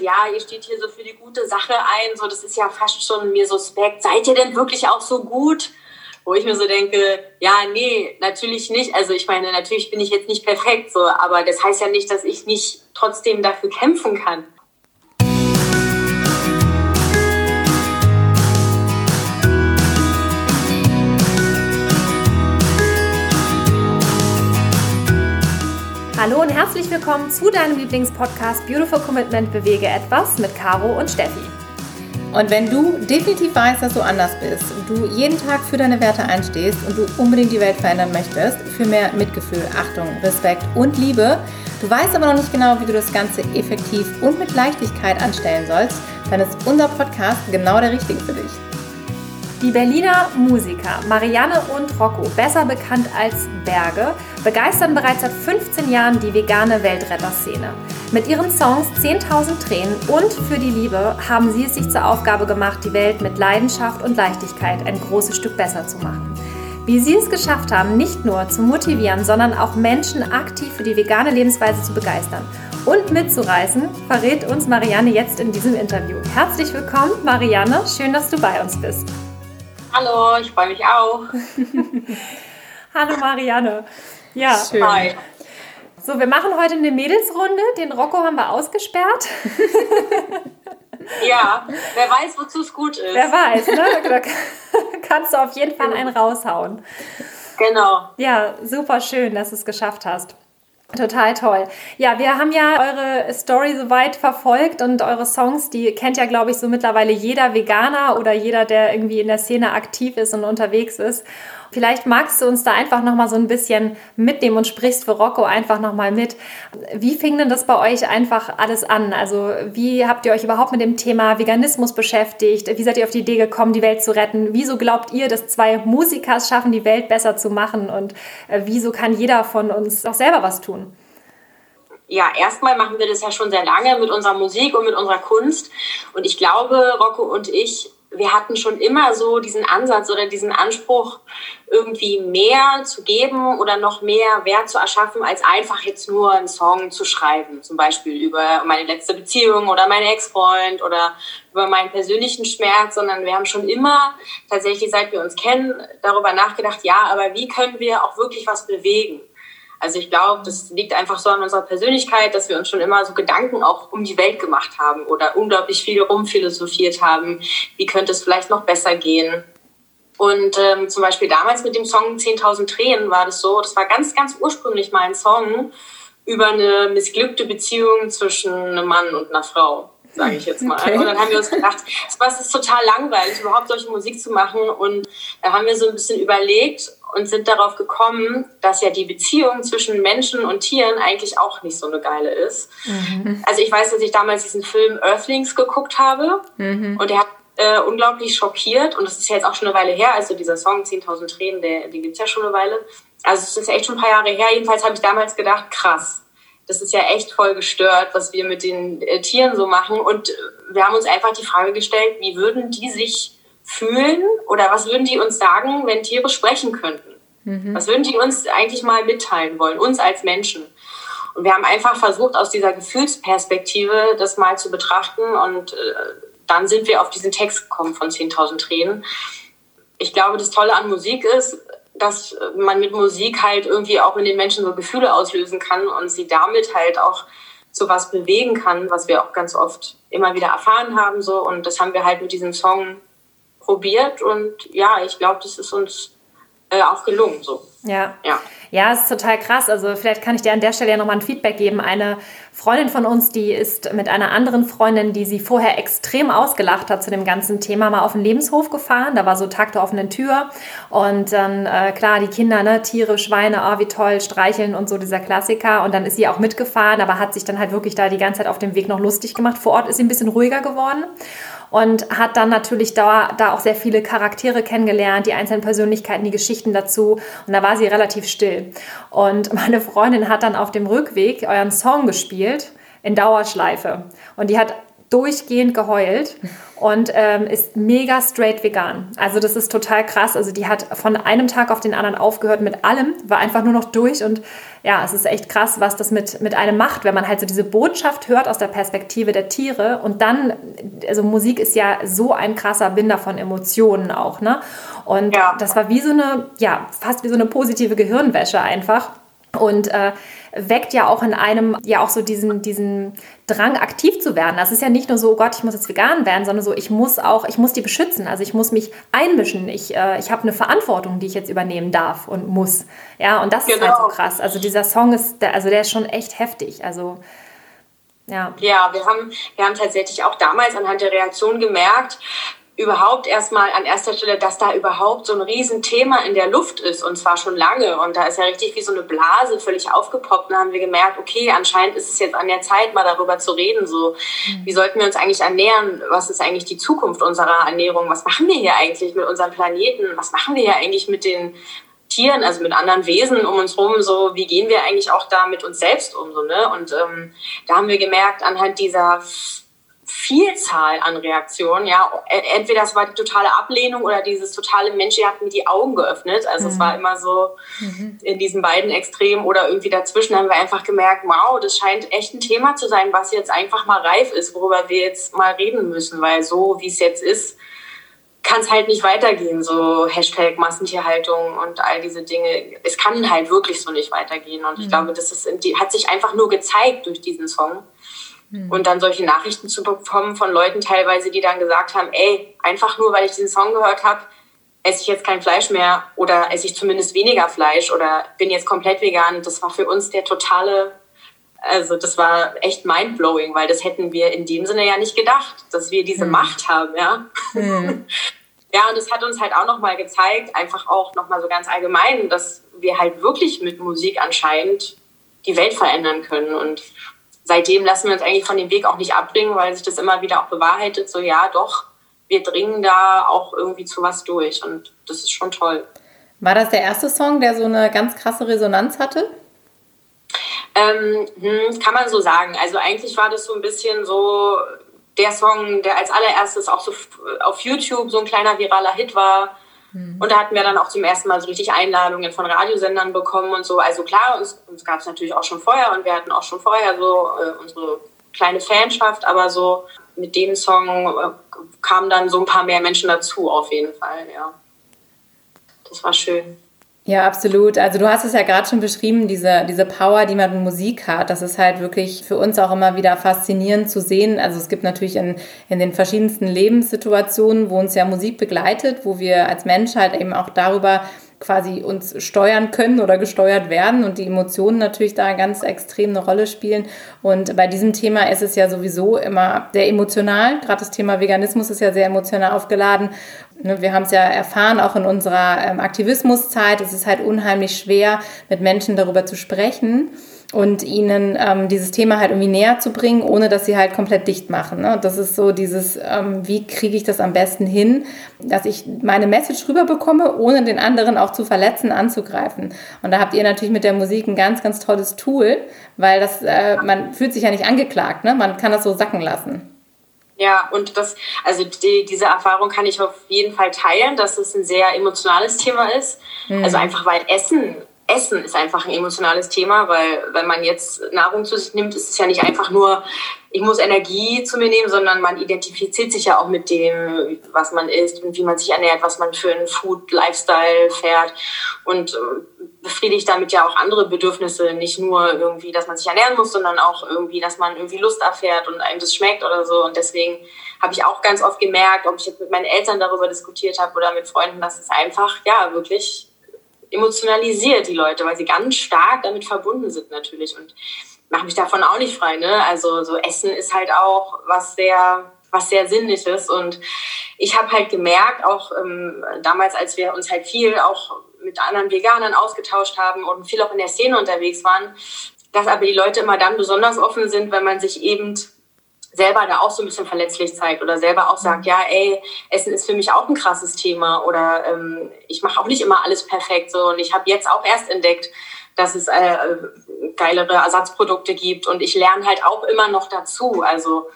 ja, ihr steht hier so für die gute Sache ein, so das ist ja fast schon mir suspekt. Seid ihr denn wirklich auch so gut? Wo ich mir so denke, ja, nee, natürlich nicht. Also ich meine, natürlich bin ich jetzt nicht perfekt, so, aber das heißt ja nicht, dass ich nicht trotzdem dafür kämpfen kann. Hallo und herzlich willkommen zu deinem Lieblingspodcast Beautiful Commitment Bewege etwas mit Caro und Steffi. Und wenn du definitiv weißt, dass du anders bist du jeden Tag für deine Werte einstehst und du unbedingt die Welt verändern möchtest, für mehr Mitgefühl, Achtung, Respekt und Liebe, du weißt aber noch nicht genau, wie du das Ganze effektiv und mit Leichtigkeit anstellen sollst, dann ist unser Podcast genau der richtige für dich. Die Berliner Musiker Marianne und Rocco, besser bekannt als Berge, begeistern bereits seit 15 Jahren die vegane Weltretterszene. Mit ihren Songs 10.000 Tränen und Für die Liebe haben sie es sich zur Aufgabe gemacht, die Welt mit Leidenschaft und Leichtigkeit ein großes Stück besser zu machen. Wie sie es geschafft haben, nicht nur zu motivieren, sondern auch Menschen aktiv für die vegane Lebensweise zu begeistern und mitzureißen, verrät uns Marianne jetzt in diesem Interview. Herzlich willkommen, Marianne. Schön, dass du bei uns bist. Hallo, ich freue mich auch. Hallo Marianne. Ja, Schön. Hi. So, wir machen heute eine Mädelsrunde. Den Rocco haben wir ausgesperrt. Ja, wer weiß, wozu es gut ist. Wer weiß, ne? Da kannst du auf jeden Fall einen raushauen. Genau. Ja, super schön, dass du es geschafft hast. Total toll. Ja, wir haben ja eure Story soweit verfolgt und eure Songs, die kennt ja, glaube ich, so mittlerweile jeder Veganer oder jeder, der irgendwie in der Szene aktiv ist und unterwegs ist. Vielleicht magst du uns da einfach nochmal so ein bisschen mitnehmen und sprichst für Rocco einfach nochmal mit. Wie fing denn das bei euch einfach alles an? Also wie habt ihr euch überhaupt mit dem Thema Veganismus beschäftigt? Wie seid ihr auf die Idee gekommen, die Welt zu retten? Wieso glaubt ihr, dass zwei Musiker es schaffen, die Welt besser zu machen? Und äh, wieso kann jeder von uns auch selber was tun? ja, erstmal machen wir das ja schon sehr lange mit unserer Musik und mit unserer Kunst. Und ich glaube, Rocco und ich wir hatten schon immer so diesen Ansatz oder diesen Anspruch, irgendwie mehr zu geben oder noch mehr Wert zu erschaffen, als einfach jetzt nur einen Song zu schreiben. Zum Beispiel über meine letzte Beziehung oder meinen Ex-Freund oder über meinen persönlichen Schmerz, sondern wir haben schon immer tatsächlich, seit wir uns kennen, darüber nachgedacht, ja, aber wie können wir auch wirklich was bewegen? Also ich glaube, das liegt einfach so an unserer Persönlichkeit, dass wir uns schon immer so Gedanken auch um die Welt gemacht haben oder unglaublich viel rumphilosophiert haben. Wie könnte es vielleicht noch besser gehen? Und ähm, zum Beispiel damals mit dem Song 10.000 Tränen war das so, das war ganz, ganz ursprünglich mal ein Song über eine missglückte Beziehung zwischen einem Mann und einer Frau sage ich jetzt mal. Okay. Und dann haben wir uns gedacht, es ist total langweilig, überhaupt solche Musik zu machen. Und da haben wir so ein bisschen überlegt und sind darauf gekommen, dass ja die Beziehung zwischen Menschen und Tieren eigentlich auch nicht so eine geile ist. Mhm. Also ich weiß, dass ich damals diesen Film Earthlings geguckt habe mhm. und der hat äh, unglaublich schockiert und das ist ja jetzt auch schon eine Weile her, also dieser Song 10.000 Tränen, der, den gibt's ja schon eine Weile. Also es ist echt schon ein paar Jahre her. Jedenfalls habe ich damals gedacht, krass, das ist ja echt voll gestört, was wir mit den äh, Tieren so machen. Und wir haben uns einfach die Frage gestellt, wie würden die sich fühlen oder was würden die uns sagen, wenn Tiere sprechen könnten? Mhm. Was würden die uns eigentlich mal mitteilen wollen, uns als Menschen? Und wir haben einfach versucht, aus dieser Gefühlsperspektive das mal zu betrachten und äh, dann sind wir auf diesen Text gekommen von 10.000 Tränen. Ich glaube, das Tolle an Musik ist, dass man mit Musik halt irgendwie auch in den Menschen so Gefühle auslösen kann und sie damit halt auch zu was bewegen kann, was wir auch ganz oft immer wieder erfahren haben so und das haben wir halt mit diesem Song probiert und ja, ich glaube, das ist uns äh, auch gelungen so. Ja. ja. Ja, es ist total krass. Also vielleicht kann ich dir an der Stelle ja nochmal ein Feedback geben. Eine Freundin von uns, die ist mit einer anderen Freundin, die sie vorher extrem ausgelacht hat zu dem ganzen Thema, mal auf den Lebenshof gefahren. Da war so Tag der offenen Tür. Und dann, äh, klar, die Kinder, ne, Tiere, Schweine, oh, wie toll, streicheln und so, dieser Klassiker. Und dann ist sie auch mitgefahren, aber hat sich dann halt wirklich da die ganze Zeit auf dem Weg noch lustig gemacht. Vor Ort ist sie ein bisschen ruhiger geworden und hat dann natürlich da, da auch sehr viele Charaktere kennengelernt, die einzelnen Persönlichkeiten, die Geschichten dazu. Und da war sie relativ still. Und meine Freundin hat dann auf dem Rückweg euren Song gespielt in Dauerschleife. Und die hat durchgehend geheult und ähm, ist mega straight vegan. Also das ist total krass. Also die hat von einem Tag auf den anderen aufgehört mit allem, war einfach nur noch durch und ja, es ist echt krass, was das mit, mit einem macht, wenn man halt so diese Botschaft hört aus der Perspektive der Tiere und dann, also Musik ist ja so ein krasser Binder von Emotionen auch, ne? Und ja. das war wie so eine, ja, fast wie so eine positive Gehirnwäsche einfach. Und äh, weckt ja auch in einem ja auch so diesen, diesen Drang, aktiv zu werden. Das ist ja nicht nur so, oh Gott, ich muss jetzt vegan werden, sondern so, ich muss auch, ich muss die beschützen. Also ich muss mich einmischen. Ich, äh, ich habe eine Verantwortung, die ich jetzt übernehmen darf und muss. Ja, und das genau. ist halt so genau. krass. Also dieser Song ist, der, also der ist schon echt heftig. Also ja. Ja, wir haben, wir haben tatsächlich auch damals anhand der Reaktion gemerkt, überhaupt erstmal an erster Stelle, dass da überhaupt so ein Riesenthema in der Luft ist und zwar schon lange. Und da ist ja richtig wie so eine Blase völlig aufgepoppt. Und dann haben wir gemerkt, okay, anscheinend ist es jetzt an der Zeit, mal darüber zu reden. So, mhm. wie sollten wir uns eigentlich ernähren? Was ist eigentlich die Zukunft unserer Ernährung? Was machen wir hier eigentlich mit unserem Planeten? Was machen wir hier eigentlich mit den Tieren, also mit anderen Wesen um uns rum, so wie gehen wir eigentlich auch da mit uns selbst um, so, ne? Und ähm, da haben wir gemerkt, anhand dieser Vielzahl an Reaktionen. Ja, entweder es war die totale Ablehnung oder dieses totale Mensch, ihr habt mir die Augen geöffnet. Also mhm. es war immer so mhm. in diesen beiden Extremen oder irgendwie dazwischen haben wir einfach gemerkt, wow, das scheint echt ein Thema zu sein, was jetzt einfach mal reif ist, worüber wir jetzt mal reden müssen, weil so wie es jetzt ist, kann es halt nicht weitergehen, so Hashtag Massentierhaltung und all diese Dinge. Es kann halt wirklich so nicht weitergehen. Und ich mhm. glaube, das ist, hat sich einfach nur gezeigt durch diesen Song. Mhm. Und dann solche Nachrichten zu bekommen von Leuten teilweise, die dann gesagt haben, ey, einfach nur, weil ich diesen Song gehört habe, esse ich jetzt kein Fleisch mehr oder esse ich zumindest weniger Fleisch oder bin jetzt komplett vegan. Das war für uns der totale, also das war echt mindblowing, weil das hätten wir in dem Sinne ja nicht gedacht, dass wir diese mhm. Macht haben, ja. Mhm. Ja, und es hat uns halt auch nochmal gezeigt, einfach auch nochmal so ganz allgemein, dass wir halt wirklich mit Musik anscheinend die Welt verändern können. Und seitdem lassen wir uns eigentlich von dem Weg auch nicht abbringen, weil sich das immer wieder auch bewahrheitet, so ja, doch, wir dringen da auch irgendwie zu was durch und das ist schon toll. War das der erste Song, der so eine ganz krasse Resonanz hatte? Ähm, hm, kann man so sagen. Also eigentlich war das so ein bisschen so der Song, der als allererstes auch so auf YouTube so ein kleiner viraler Hit war. Mhm. Und da hatten wir dann auch zum ersten Mal so richtig Einladungen von Radiosendern bekommen und so. Also klar, uns, uns gab es natürlich auch schon vorher und wir hatten auch schon vorher so äh, unsere kleine Fanschaft, aber so mit dem Song äh, kamen dann so ein paar mehr Menschen dazu auf jeden Fall, ja. Das war schön. Ja, absolut. Also du hast es ja gerade schon beschrieben, diese, diese Power, die man in Musik hat. Das ist halt wirklich für uns auch immer wieder faszinierend zu sehen. Also es gibt natürlich in, in den verschiedensten Lebenssituationen, wo uns ja Musik begleitet, wo wir als Menschheit eben auch darüber quasi uns steuern können oder gesteuert werden und die Emotionen natürlich da ganz extrem eine Rolle spielen. Und bei diesem Thema ist es ja sowieso immer sehr emotional. Gerade das Thema Veganismus ist ja sehr emotional aufgeladen. Ne, wir haben es ja erfahren, auch in unserer ähm, Aktivismuszeit. Es ist halt unheimlich schwer, mit Menschen darüber zu sprechen und ihnen ähm, dieses Thema halt irgendwie näher zu bringen, ohne dass sie halt komplett dicht machen. Ne? Das ist so dieses, ähm, wie kriege ich das am besten hin, dass ich meine Message rüberbekomme, ohne den anderen auch zu verletzen, anzugreifen. Und da habt ihr natürlich mit der Musik ein ganz, ganz tolles Tool, weil das, äh, man fühlt sich ja nicht angeklagt, ne? man kann das so sacken lassen. Ja, und das, also die, diese Erfahrung kann ich auf jeden Fall teilen, dass es ein sehr emotionales Thema ist. Mhm. Also einfach weil Essen Essen ist einfach ein emotionales Thema, weil wenn man jetzt Nahrung zu sich nimmt, ist es ja nicht einfach nur, ich muss Energie zu mir nehmen, sondern man identifiziert sich ja auch mit dem, was man isst und wie man sich ernährt, was man für einen Food-Lifestyle fährt und äh, befriedigt damit ja auch andere Bedürfnisse, nicht nur irgendwie, dass man sich ernähren muss, sondern auch irgendwie, dass man irgendwie Lust erfährt und einem das schmeckt oder so. Und deswegen habe ich auch ganz oft gemerkt, ob ich jetzt mit meinen Eltern darüber diskutiert habe oder mit Freunden, dass es einfach, ja, wirklich emotionalisiert die Leute, weil sie ganz stark damit verbunden sind natürlich und mache mich davon auch nicht frei. Ne? Also so Essen ist halt auch was sehr was sehr Sinnliches und ich habe halt gemerkt, auch ähm, damals, als wir uns halt viel auch mit anderen Veganern ausgetauscht haben und viel auch in der Szene unterwegs waren, dass aber die Leute immer dann besonders offen sind, wenn man sich eben selber da auch so ein bisschen verletzlich zeigt oder selber auch sagt, ja, ey, Essen ist für mich auch ein krasses Thema oder ähm, ich mache auch nicht immer alles perfekt so. Und ich habe jetzt auch erst entdeckt, dass es äh, geilere Ersatzprodukte gibt und ich lerne halt auch immer noch dazu, also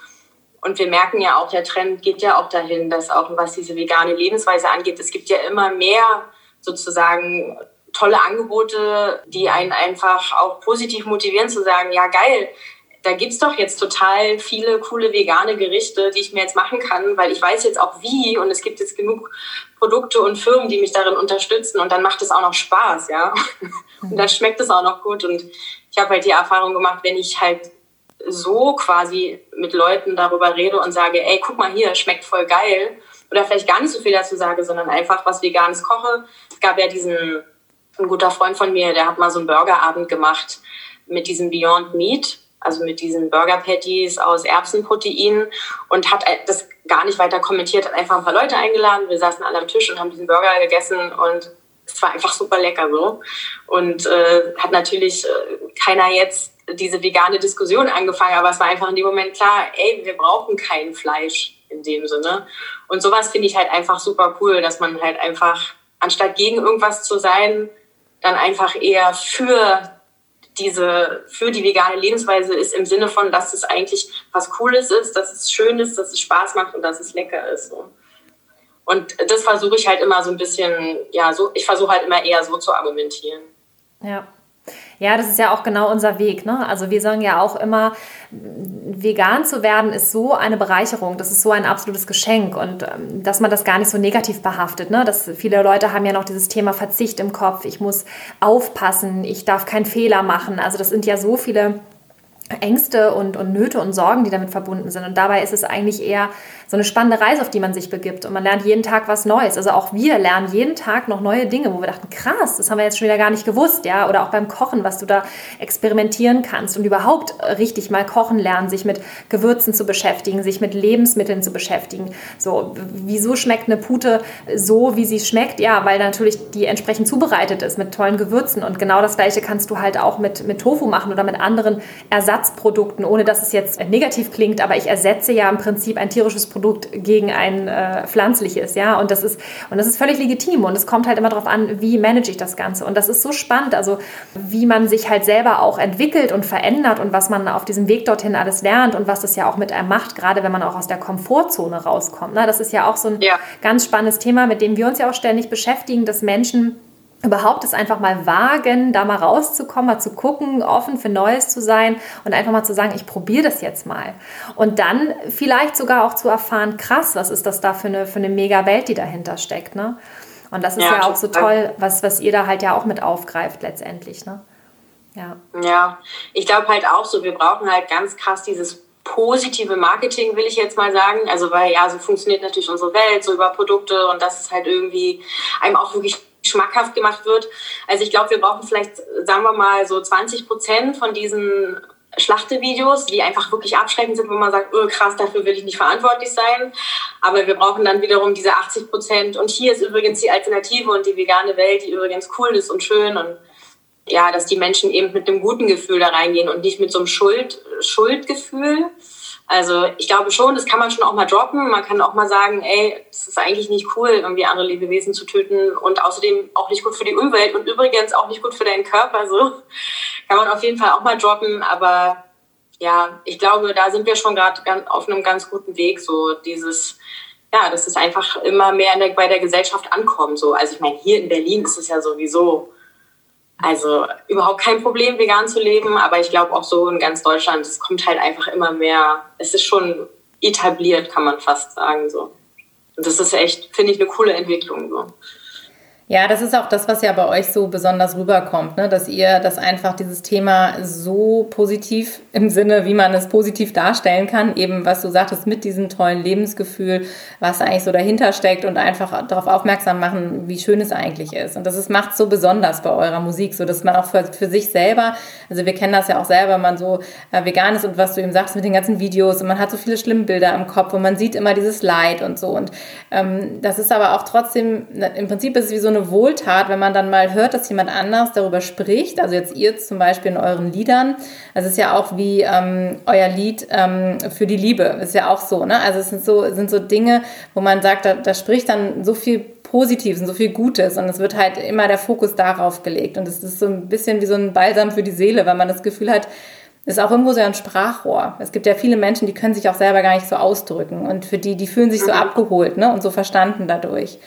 Und wir merken ja auch, der Trend geht ja auch dahin, dass auch was diese vegane Lebensweise angeht, es gibt ja immer mehr sozusagen tolle Angebote, die einen einfach auch positiv motivieren zu sagen, ja geil, da gibt's doch jetzt total viele coole vegane Gerichte, die ich mir jetzt machen kann, weil ich weiß jetzt auch wie und es gibt jetzt genug Produkte und Firmen, die mich darin unterstützen und dann macht es auch noch Spaß, ja. Und dann schmeckt es auch noch gut und ich habe halt die Erfahrung gemacht, wenn ich halt so quasi mit Leuten darüber rede und sage, ey, guck mal hier, schmeckt voll geil oder vielleicht gar nicht so viel dazu sage, sondern einfach was Veganes koche. Es gab ja diesen, ein guter Freund von mir, der hat mal so einen Burgerabend gemacht mit diesem Beyond Meat also mit diesen Burger Patties aus Erbsenprotein und hat das gar nicht weiter kommentiert, hat einfach ein paar Leute eingeladen. Wir saßen alle am Tisch und haben diesen Burger gegessen und es war einfach super lecker so. Und äh, hat natürlich äh, keiner jetzt diese vegane Diskussion angefangen, aber es war einfach in dem Moment klar, ey, wir brauchen kein Fleisch in dem Sinne. Und sowas finde ich halt einfach super cool, dass man halt einfach, anstatt gegen irgendwas zu sein, dann einfach eher für diese für die vegane Lebensweise ist im Sinne von, dass es eigentlich was Cooles ist, dass es schön ist, dass es Spaß macht und dass es lecker ist. So. Und das versuche ich halt immer so ein bisschen, ja, so, ich versuche halt immer eher so zu argumentieren. Ja. Ja, das ist ja auch genau unser Weg. Ne? Also wir sagen ja auch immer, vegan zu werden ist so eine Bereicherung, das ist so ein absolutes Geschenk und ähm, dass man das gar nicht so negativ behaftet. Ne? Dass viele Leute haben ja noch dieses Thema Verzicht im Kopf. Ich muss aufpassen, ich darf keinen Fehler machen. Also das sind ja so viele Ängste und, und Nöte und Sorgen, die damit verbunden sind. Und dabei ist es eigentlich eher so eine spannende Reise, auf die man sich begibt. Und man lernt jeden Tag was Neues. Also auch wir lernen jeden Tag noch neue Dinge, wo wir dachten, krass, das haben wir jetzt schon wieder gar nicht gewusst, ja. Oder auch beim Kochen, was du da experimentieren kannst und überhaupt richtig mal kochen lernen, sich mit Gewürzen zu beschäftigen, sich mit Lebensmitteln zu beschäftigen. So, wieso schmeckt eine Pute so, wie sie schmeckt? Ja, weil natürlich die entsprechend zubereitet ist mit tollen Gewürzen. Und genau das Gleiche kannst du halt auch mit, mit Tofu machen oder mit anderen Ersatzprodukten, ohne dass es jetzt negativ klingt. Aber ich ersetze ja im Prinzip ein tierisches Produkt gegen ein äh, pflanzliches, ja. Und das ist und das ist völlig legitim und es kommt halt immer darauf an, wie manage ich das Ganze. Und das ist so spannend, also wie man sich halt selber auch entwickelt und verändert und was man auf diesem Weg dorthin alles lernt und was das ja auch mit einem macht, gerade wenn man auch aus der Komfortzone rauskommt. Ne? Das ist ja auch so ein ja. ganz spannendes Thema, mit dem wir uns ja auch ständig beschäftigen, dass Menschen überhaupt es einfach mal wagen, da mal rauszukommen, mal zu gucken, offen für Neues zu sein und einfach mal zu sagen, ich probiere das jetzt mal. Und dann vielleicht sogar auch zu erfahren, krass, was ist das da für eine, für eine mega Welt, die dahinter steckt. Ne? Und das ist ja, ja auch so toll, was, was ihr da halt ja auch mit aufgreift letztendlich. Ne? Ja. ja, ich glaube halt auch so, wir brauchen halt ganz krass dieses positive Marketing, will ich jetzt mal sagen. Also, weil ja, so funktioniert natürlich unsere Welt, so über Produkte und das ist halt irgendwie einem auch wirklich schmackhaft gemacht wird. Also ich glaube, wir brauchen vielleicht, sagen wir mal, so 20 Prozent von diesen Schlachtevideos, die einfach wirklich abschreckend sind, wo man sagt, oh, krass, dafür will ich nicht verantwortlich sein. Aber wir brauchen dann wiederum diese 80 Prozent. Und hier ist übrigens die Alternative und die vegane Welt, die übrigens cool ist und schön. Und ja, dass die Menschen eben mit einem guten Gefühl da reingehen und nicht mit so einem Schuld, Schuldgefühl. Also ich glaube schon, das kann man schon auch mal droppen. Man kann auch mal sagen, ey, es ist eigentlich nicht cool, irgendwie andere Lebewesen zu töten und außerdem auch nicht gut für die Umwelt und übrigens auch nicht gut für deinen Körper. So kann man auf jeden Fall auch mal droppen. Aber ja, ich glaube, da sind wir schon gerade auf einem ganz guten Weg. So dieses, ja, dass es einfach immer mehr der, bei der Gesellschaft ankommt. So, also ich meine, hier in Berlin ist es ja sowieso also überhaupt kein Problem, vegan zu leben, aber ich glaube auch so in ganz Deutschland, es kommt halt einfach immer mehr, es ist schon etabliert, kann man fast sagen. So. Und das ist echt, finde ich, eine coole Entwicklung. So. Ja, das ist auch das, was ja bei euch so besonders rüberkommt, ne? dass ihr das einfach dieses Thema so positiv im Sinne, wie man es positiv darstellen kann, eben was du sagtest, mit diesem tollen Lebensgefühl, was eigentlich so dahinter steckt und einfach darauf aufmerksam machen, wie schön es eigentlich ist. Und das macht so besonders bei eurer Musik, so dass man auch für, für sich selber, also wir kennen das ja auch selber, man so äh, vegan ist und was du eben sagst mit den ganzen Videos und man hat so viele schlimme Bilder im Kopf und man sieht immer dieses Leid und so. Und ähm, das ist aber auch trotzdem, im Prinzip ist es wie so eine Wohltat, wenn man dann mal hört, dass jemand anders darüber spricht. Also jetzt ihr zum Beispiel in euren Liedern. Also es ist ja auch wie ähm, euer Lied ähm, für die Liebe. Ist ja auch so, ne? Also es sind so, sind so Dinge, wo man sagt, da, da spricht dann so viel Positives und so viel Gutes und es wird halt immer der Fokus darauf gelegt. Und es ist so ein bisschen wie so ein Balsam für die Seele, weil man das Gefühl hat, ist auch irgendwo so ein Sprachrohr. Es gibt ja viele Menschen, die können sich auch selber gar nicht so ausdrücken und für die, die fühlen sich so mhm. abgeholt ne, und so verstanden dadurch.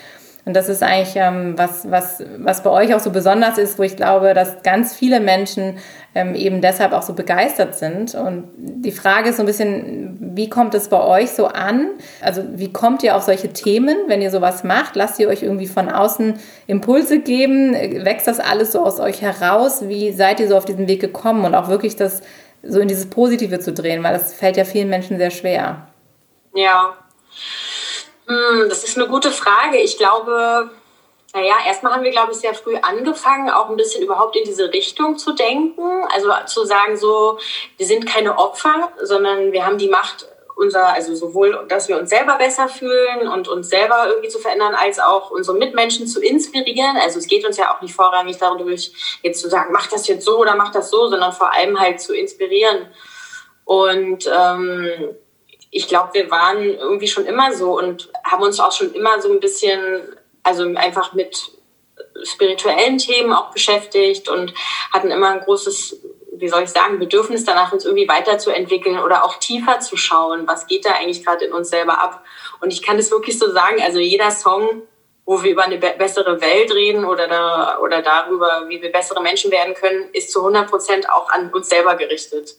Und das ist eigentlich ähm, was, was, was bei euch auch so besonders ist, wo ich glaube, dass ganz viele Menschen ähm, eben deshalb auch so begeistert sind. Und die Frage ist so ein bisschen, wie kommt es bei euch so an? Also wie kommt ihr auf solche Themen, wenn ihr sowas macht? Lasst ihr euch irgendwie von außen Impulse geben? Wächst das alles so aus euch heraus? Wie seid ihr so auf diesen Weg gekommen und auch wirklich das so in dieses Positive zu drehen? Weil das fällt ja vielen Menschen sehr schwer. Ja, das ist eine gute Frage. Ich glaube, naja, erstmal haben wir, glaube ich, sehr früh angefangen, auch ein bisschen überhaupt in diese Richtung zu denken. Also zu sagen, so, wir sind keine Opfer, sondern wir haben die Macht, unser, also sowohl, dass wir uns selber besser fühlen und uns selber irgendwie zu verändern, als auch unsere Mitmenschen zu inspirieren. Also es geht uns ja auch nicht vorrangig dadurch, jetzt zu sagen, mach das jetzt so oder mach das so, sondern vor allem halt zu inspirieren. Und ähm, ich glaube, wir waren irgendwie schon immer so und haben uns auch schon immer so ein bisschen, also einfach mit spirituellen Themen auch beschäftigt und hatten immer ein großes, wie soll ich sagen, Bedürfnis danach, uns irgendwie weiterzuentwickeln oder auch tiefer zu schauen, was geht da eigentlich gerade in uns selber ab. Und ich kann das wirklich so sagen, also jeder Song, wo wir über eine bessere Welt reden oder, da, oder darüber, wie wir bessere Menschen werden können, ist zu 100 Prozent auch an uns selber gerichtet.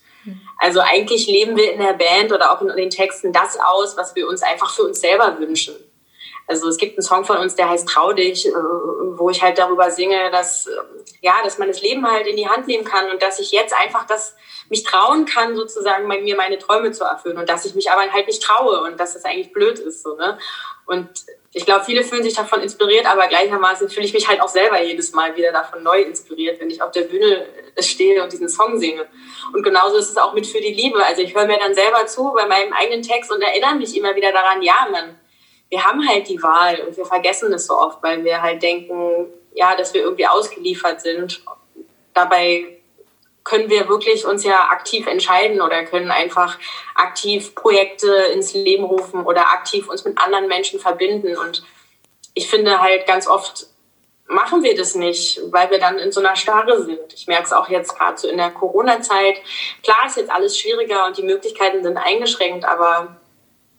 Also eigentlich leben wir in der Band oder auch in den Texten das aus, was wir uns einfach für uns selber wünschen. Also es gibt einen Song von uns, der heißt Trau dich, äh, wo ich halt darüber singe, dass, äh, ja, dass man das Leben halt in die Hand nehmen kann und dass ich jetzt einfach das mich trauen kann, sozusagen bei mir meine Träume zu erfüllen und dass ich mich aber halt nicht traue und dass das eigentlich blöd ist, so, ne? Und ich glaube, viele fühlen sich davon inspiriert, aber gleichermaßen fühle ich mich halt auch selber jedes Mal wieder davon neu inspiriert, wenn ich auf der Bühne stehe und diesen Song singe. Und genauso ist es auch mit Für die Liebe. Also ich höre mir dann selber zu bei meinem eigenen Text und erinnere mich immer wieder daran, ja, man, wir haben halt die Wahl und wir vergessen es so oft, weil wir halt denken, ja, dass wir irgendwie ausgeliefert sind. Dabei können wir wirklich uns ja aktiv entscheiden oder können einfach aktiv Projekte ins Leben rufen oder aktiv uns mit anderen Menschen verbinden. Und ich finde halt ganz oft machen wir das nicht, weil wir dann in so einer Starre sind. Ich merke es auch jetzt gerade so in der Corona-Zeit. Klar ist jetzt alles schwieriger und die Möglichkeiten sind eingeschränkt, aber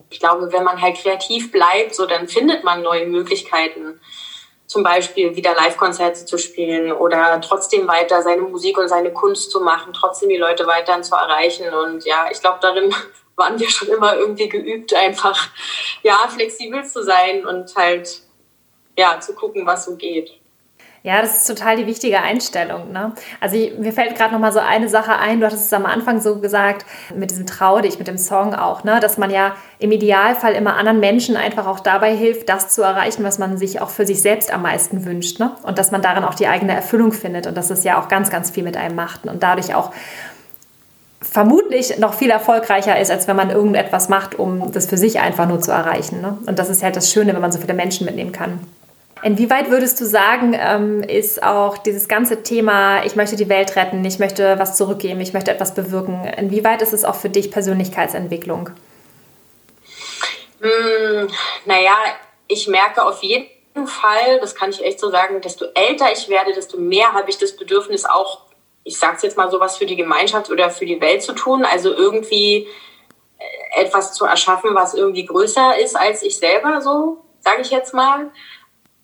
ich glaube, wenn man halt kreativ bleibt, so dann findet man neue Möglichkeiten zum Beispiel wieder Live-Konzerte zu spielen oder trotzdem weiter seine Musik und seine Kunst zu machen, trotzdem die Leute weiterhin zu erreichen. Und ja, ich glaube, darin waren wir schon immer irgendwie geübt, einfach ja flexibel zu sein und halt ja zu gucken, was so geht. Ja, das ist total die wichtige Einstellung. Ne? Also ich, mir fällt gerade noch mal so eine Sache ein. Du hattest es am Anfang so gesagt mit diesem Trau dich, mit dem Song auch, ne? dass man ja im Idealfall immer anderen Menschen einfach auch dabei hilft, das zu erreichen, was man sich auch für sich selbst am meisten wünscht. Ne? Und dass man darin auch die eigene Erfüllung findet und dass es ja auch ganz, ganz viel mit einem macht und dadurch auch vermutlich noch viel erfolgreicher ist, als wenn man irgendetwas macht, um das für sich einfach nur zu erreichen. Ne? Und das ist halt das Schöne, wenn man so viele Menschen mitnehmen kann. Inwieweit würdest du sagen, ähm, ist auch dieses ganze Thema, ich möchte die Welt retten, ich möchte was zurückgeben, ich möchte etwas bewirken, inwieweit ist es auch für dich Persönlichkeitsentwicklung? Hm, naja, ich merke auf jeden Fall, das kann ich echt so sagen, desto älter ich werde, desto mehr habe ich das Bedürfnis auch, ich sage es jetzt mal so was für die Gemeinschaft oder für die Welt zu tun, also irgendwie äh, etwas zu erschaffen, was irgendwie größer ist als ich selber, so sage ich jetzt mal.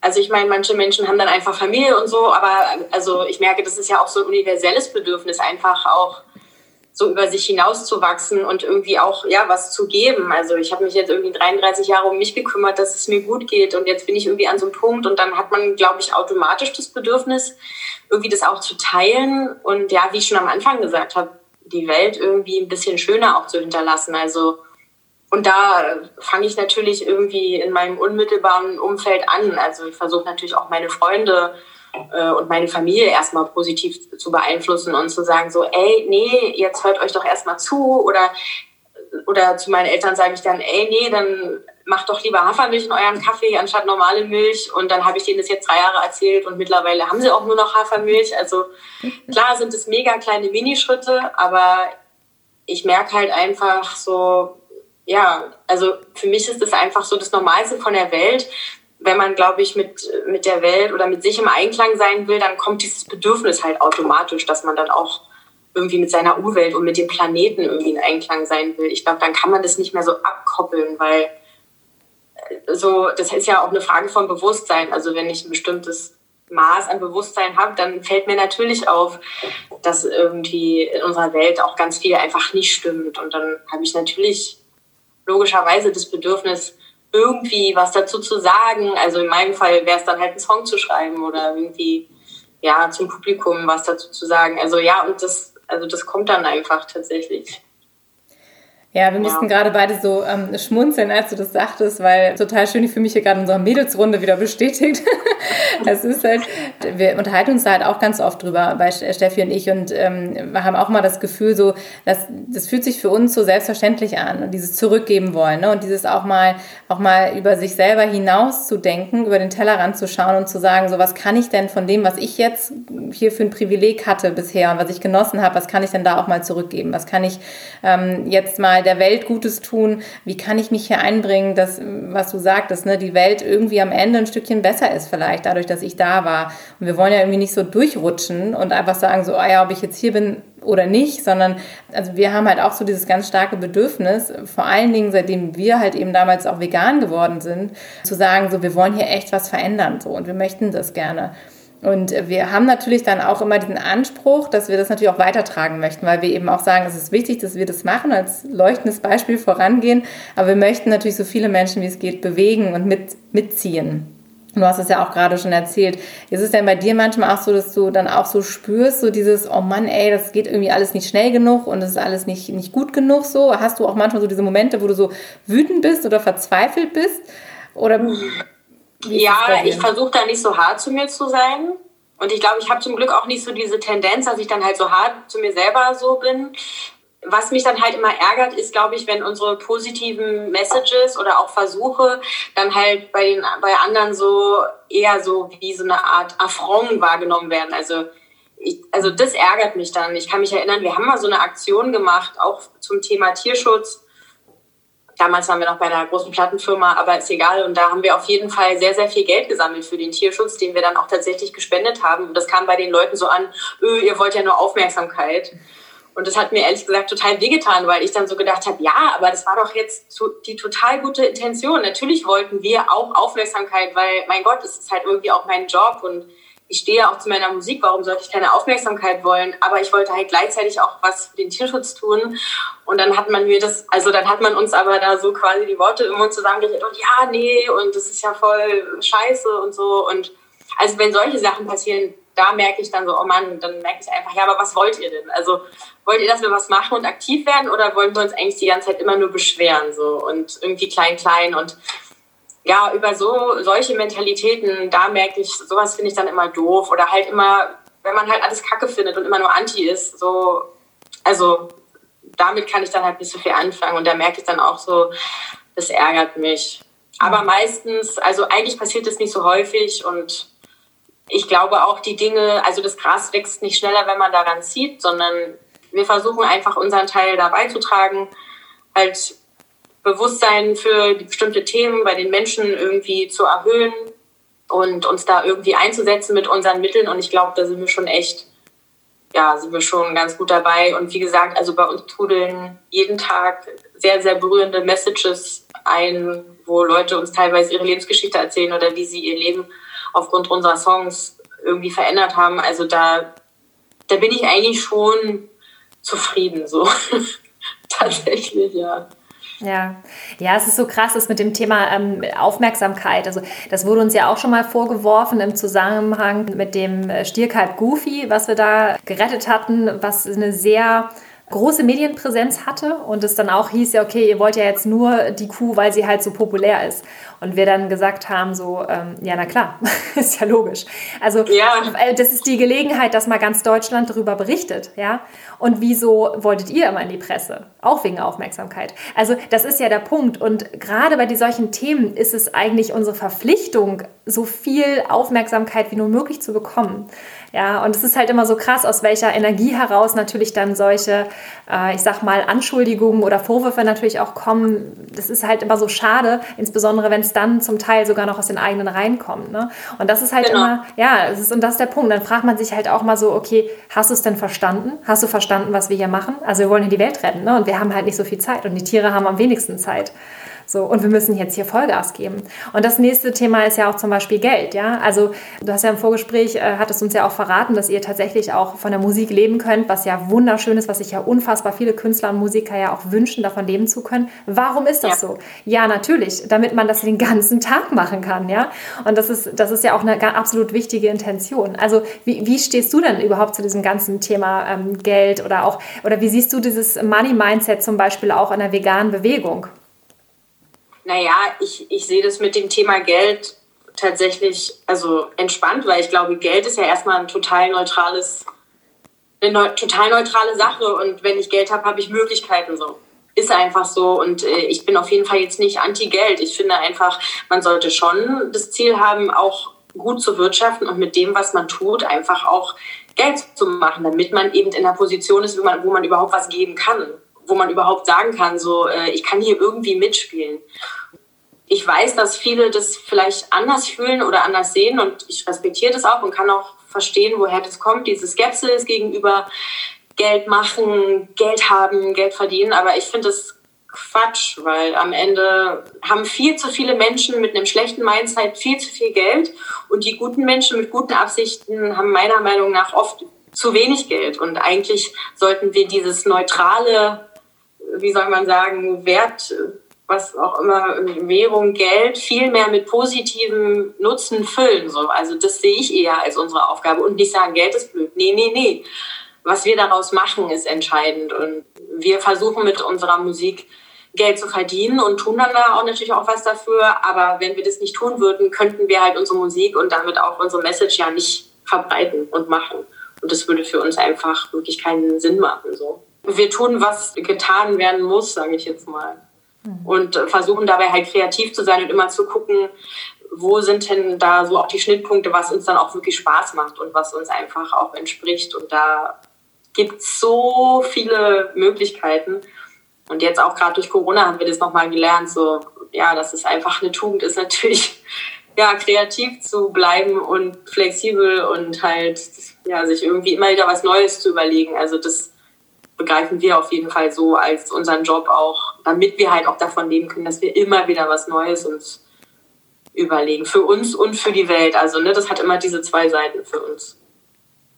Also ich meine, manche Menschen haben dann einfach Familie und so, aber also ich merke, das ist ja auch so ein universelles Bedürfnis, einfach auch so über sich hinauszuwachsen und irgendwie auch ja was zu geben. Also ich habe mich jetzt irgendwie 33 Jahre um mich gekümmert, dass es mir gut geht und jetzt bin ich irgendwie an so einem Punkt und dann hat man, glaube ich, automatisch das Bedürfnis, irgendwie das auch zu teilen und ja, wie ich schon am Anfang gesagt habe, die Welt irgendwie ein bisschen schöner auch zu hinterlassen. Also und da fange ich natürlich irgendwie in meinem unmittelbaren Umfeld an. Also ich versuche natürlich auch meine Freunde äh, und meine Familie erstmal positiv zu beeinflussen und zu sagen so, ey, nee, jetzt hört euch doch erstmal zu oder oder zu meinen Eltern sage ich dann, ey, nee, dann macht doch lieber Hafermilch in euren Kaffee anstatt normale Milch. Und dann habe ich denen das jetzt drei Jahre erzählt und mittlerweile haben sie auch nur noch Hafermilch. Also klar sind es mega kleine Minischritte, aber ich merke halt einfach so, ja, also für mich ist das einfach so das Normalste von der Welt. Wenn man, glaube ich, mit, mit der Welt oder mit sich im Einklang sein will, dann kommt dieses Bedürfnis halt automatisch, dass man dann auch irgendwie mit seiner Umwelt und mit dem Planeten irgendwie in Einklang sein will. Ich glaube, dann kann man das nicht mehr so abkoppeln, weil äh, so, das ist ja auch eine Frage von Bewusstsein. Also wenn ich ein bestimmtes Maß an Bewusstsein habe, dann fällt mir natürlich auf, dass irgendwie in unserer Welt auch ganz viel einfach nicht stimmt. Und dann habe ich natürlich logischerweise das Bedürfnis, irgendwie was dazu zu sagen. Also in meinem Fall wäre es dann halt ein Song zu schreiben oder irgendwie ja zum Publikum was dazu zu sagen. Also ja, und das, also das kommt dann einfach tatsächlich. Ja, wir mussten ja. gerade beide so ähm, schmunzeln, als du das sagtest, weil total schön, ich fühle mich hier gerade in unserer Mädelsrunde wieder bestätigt. es ist halt, wir unterhalten uns da halt auch ganz oft drüber, bei Steffi und ich, und ähm, wir haben auch mal das Gefühl, so, dass das fühlt sich für uns so selbstverständlich an und dieses Zurückgeben wollen, ne? Und dieses auch mal, auch mal über sich selber hinaus zu denken, über den Tellerrand zu schauen und zu sagen, so was kann ich denn von dem, was ich jetzt hier für ein Privileg hatte bisher und was ich genossen habe, was kann ich denn da auch mal zurückgeben? Was kann ich ähm, jetzt mal der Welt Gutes tun? Wie kann ich mich hier einbringen, dass, was du sagtest, ne, die Welt irgendwie am Ende ein Stückchen besser ist vielleicht, dadurch, dass ich da war. Und wir wollen ja irgendwie nicht so durchrutschen und einfach sagen, so, ah ja, ob ich jetzt hier bin oder nicht, sondern also wir haben halt auch so dieses ganz starke Bedürfnis, vor allen Dingen seitdem wir halt eben damals auch vegan geworden sind, zu sagen, so wir wollen hier echt was verändern so und wir möchten das gerne. Und wir haben natürlich dann auch immer diesen Anspruch, dass wir das natürlich auch weitertragen möchten, weil wir eben auch sagen, es ist wichtig, dass wir das machen, als leuchtendes Beispiel vorangehen. Aber wir möchten natürlich so viele Menschen, wie es geht, bewegen und mit, mitziehen. Du hast es ja auch gerade schon erzählt. Ist es denn bei dir manchmal auch so, dass du dann auch so spürst, so dieses, oh Mann, ey, das geht irgendwie alles nicht schnell genug und es ist alles nicht, nicht gut genug so? Hast du auch manchmal so diese Momente, wo du so wütend bist oder verzweifelt bist? Oder ja, ich versuche da nicht so hart zu mir zu sein. Und ich glaube, ich habe zum Glück auch nicht so diese Tendenz, dass ich dann halt so hart zu mir selber so bin. Was mich dann halt immer ärgert, ist, glaube ich, wenn unsere positiven Messages oder auch Versuche dann halt bei, den, bei anderen so eher so wie so eine Art Affront wahrgenommen werden. Also, ich, also das ärgert mich dann. Ich kann mich erinnern, wir haben mal so eine Aktion gemacht, auch zum Thema Tierschutz Damals waren wir noch bei einer großen Plattenfirma, aber ist egal. Und da haben wir auf jeden Fall sehr, sehr viel Geld gesammelt für den Tierschutz, den wir dann auch tatsächlich gespendet haben. Und das kam bei den Leuten so an, öh, ihr wollt ja nur Aufmerksamkeit. Und das hat mir ehrlich gesagt total wehgetan, weil ich dann so gedacht habe, ja, aber das war doch jetzt die total gute Intention. Natürlich wollten wir auch Aufmerksamkeit, weil, mein Gott, es ist halt irgendwie auch mein Job und ich stehe ja auch zu meiner Musik, warum sollte ich keine Aufmerksamkeit wollen? Aber ich wollte halt gleichzeitig auch was für den Tierschutz tun. Und dann hat man mir das, also dann hat man uns aber da so quasi die Worte im Mund zusammengeredet und ja, nee, und das ist ja voll scheiße und so. Und also wenn solche Sachen passieren, da merke ich dann so, oh Mann, dann merke ich einfach, ja, aber was wollt ihr denn? Also wollt ihr, dass wir was machen und aktiv werden oder wollen wir uns eigentlich die ganze Zeit immer nur beschweren so und irgendwie klein, klein und ja, über so solche Mentalitäten, da merke ich, sowas finde ich dann immer doof. Oder halt immer, wenn man halt alles Kacke findet und immer nur Anti ist, so, also damit kann ich dann halt nicht so viel anfangen. Und da merke ich dann auch so, das ärgert mich. Aber mhm. meistens, also eigentlich passiert das nicht so häufig und ich glaube auch die Dinge, also das Gras wächst nicht schneller, wenn man daran zieht, sondern wir versuchen einfach unseren Teil da beizutragen, halt Bewusstsein für bestimmte Themen bei den Menschen irgendwie zu erhöhen und uns da irgendwie einzusetzen mit unseren Mitteln. Und ich glaube, da sind wir schon echt, ja, sind wir schon ganz gut dabei. Und wie gesagt, also bei uns trudeln jeden Tag sehr, sehr berührende Messages ein, wo Leute uns teilweise ihre Lebensgeschichte erzählen oder wie sie ihr Leben aufgrund unserer Songs irgendwie verändert haben. Also da, da bin ich eigentlich schon zufrieden, so. Tatsächlich, ja. Ja, ja, es ist so krass, das mit dem Thema ähm, Aufmerksamkeit. Also das wurde uns ja auch schon mal vorgeworfen im Zusammenhang mit dem Stierkalb Goofy, was wir da gerettet hatten, was eine sehr große Medienpräsenz hatte und es dann auch hieß ja, okay, ihr wollt ja jetzt nur die Kuh, weil sie halt so populär ist. Und wir dann gesagt haben, so, ähm, ja, na klar, ist ja logisch. Also ja. Äh, das ist die Gelegenheit, dass mal ganz Deutschland darüber berichtet, ja. Und wieso wolltet ihr immer in die Presse? Auch wegen Aufmerksamkeit. Also das ist ja der Punkt. Und gerade bei solchen Themen ist es eigentlich unsere Verpflichtung, so viel Aufmerksamkeit wie nur möglich zu bekommen. Ja, und es ist halt immer so krass, aus welcher Energie heraus natürlich dann solche äh, ich sag mal, Anschuldigungen oder Vorwürfe natürlich auch kommen. Das ist halt immer so schade, insbesondere wenn es dann zum Teil sogar noch aus den eigenen Reihen kommt. Ne? Und das ist halt genau. immer, ja, das ist, und das ist der Punkt. Dann fragt man sich halt auch mal so, okay, hast du es denn verstanden? Hast du verstanden, was wir hier machen? Also wir wollen hier die Welt retten ne? und wir haben halt nicht so viel Zeit und die Tiere haben am wenigsten Zeit. So, und wir müssen jetzt hier Vollgas geben. Und das nächste Thema ist ja auch zum Beispiel Geld, ja. Also du hast ja im Vorgespräch, äh, hattest uns ja auch verraten, dass ihr tatsächlich auch von der Musik leben könnt, was ja wunderschön ist, was sich ja unfassbar viele Künstler und Musiker ja auch wünschen, davon leben zu können. Warum ist das ja. so? Ja, natürlich, damit man das den ganzen Tag machen kann, ja. Und das ist, das ist ja auch eine absolut wichtige Intention. Also wie, wie stehst du denn überhaupt zu diesem ganzen Thema ähm, Geld oder auch, oder wie siehst du dieses Money-Mindset zum Beispiel auch in der veganen Bewegung? Naja, ich, ich sehe das mit dem Thema Geld tatsächlich also entspannt, weil ich glaube, Geld ist ja erstmal ein total neutrales, eine neu, total neutrale Sache und wenn ich Geld habe, habe ich Möglichkeiten so. Ist einfach so und äh, ich bin auf jeden Fall jetzt nicht anti-Geld. Ich finde einfach, man sollte schon das Ziel haben, auch gut zu wirtschaften und mit dem, was man tut, einfach auch Geld zu machen, damit man eben in der Position ist, wo man, wo man überhaupt was geben kann wo man überhaupt sagen kann, so, äh, ich kann hier irgendwie mitspielen. Ich weiß, dass viele das vielleicht anders fühlen oder anders sehen und ich respektiere das auch und kann auch verstehen, woher das kommt, diese Skepsis gegenüber Geld machen, Geld haben, Geld verdienen. Aber ich finde das Quatsch, weil am Ende haben viel zu viele Menschen mit einem schlechten Mindset viel zu viel Geld und die guten Menschen mit guten Absichten haben meiner Meinung nach oft zu wenig Geld. Und eigentlich sollten wir dieses neutrale wie soll man sagen, Wert, was auch immer, Währung, Geld, viel mehr mit positivem Nutzen füllen. So. Also das sehe ich eher als unsere Aufgabe und nicht sagen, Geld ist blöd. Nee, nee, nee. Was wir daraus machen, ist entscheidend. Und wir versuchen mit unserer Musik Geld zu verdienen und tun dann da auch natürlich auch was dafür. Aber wenn wir das nicht tun würden, könnten wir halt unsere Musik und damit auch unsere Message ja nicht verbreiten und machen. Und das würde für uns einfach wirklich keinen Sinn machen. So wir tun, was getan werden muss, sage ich jetzt mal. Mhm. Und versuchen dabei halt kreativ zu sein und immer zu gucken, wo sind denn da so auch die Schnittpunkte, was uns dann auch wirklich Spaß macht und was uns einfach auch entspricht. Und da gibt es so viele Möglichkeiten. Und jetzt auch gerade durch Corona haben wir das nochmal gelernt, so, ja, dass es einfach eine Tugend ist, natürlich, ja, kreativ zu bleiben und flexibel und halt, ja, sich irgendwie immer wieder was Neues zu überlegen. Also das begreifen wir auf jeden Fall so als unseren Job auch, damit wir halt auch davon leben können, dass wir immer wieder was Neues uns überlegen. Für uns und für die Welt. Also ne, das hat immer diese zwei Seiten für uns.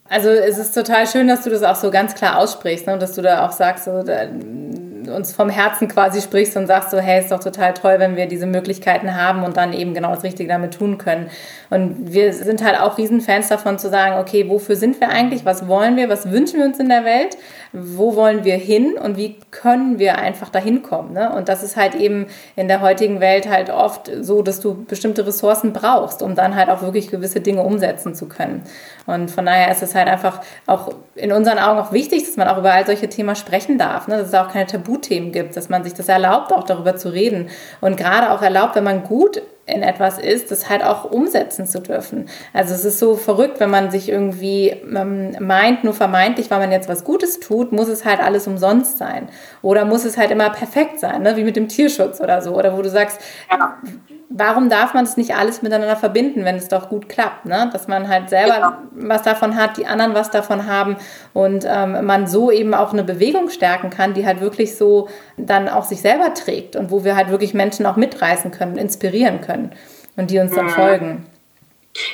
Also es ist total schön, dass du das auch so ganz klar aussprichst ne? und dass du da auch sagst, so, da, uns vom Herzen quasi sprichst und sagst so, hey, ist doch total toll, wenn wir diese Möglichkeiten haben und dann eben genau das Richtige damit tun können. Und wir sind halt auch Riesenfans davon zu sagen, okay, wofür sind wir eigentlich? Was wollen wir? Was wünschen wir uns in der Welt? Wo wollen wir hin? Und wie können wir einfach dahin kommen? Ne? Und das ist halt eben in der heutigen Welt halt oft so, dass du bestimmte Ressourcen brauchst, um dann halt auch wirklich gewisse Dinge umsetzen zu können. Und von daher ist es halt einfach auch in unseren Augen auch wichtig, dass man auch über all solche Themen sprechen darf. Ne? Dass es auch keine Tabuthemen gibt, dass man sich das erlaubt, auch darüber zu reden. Und gerade auch erlaubt, wenn man gut in etwas ist, das halt auch umsetzen zu dürfen. Also es ist so verrückt, wenn man sich irgendwie ähm, meint, nur vermeintlich, weil man jetzt was Gutes tut, muss es halt alles umsonst sein. Oder muss es halt immer perfekt sein, ne? wie mit dem Tierschutz oder so. Oder wo du sagst, ja warum darf man es nicht alles miteinander verbinden, wenn es doch gut klappt? Ne? Dass man halt selber genau. was davon hat, die anderen was davon haben und ähm, man so eben auch eine Bewegung stärken kann, die halt wirklich so dann auch sich selber trägt und wo wir halt wirklich Menschen auch mitreißen können, inspirieren können und die uns dann mhm. folgen.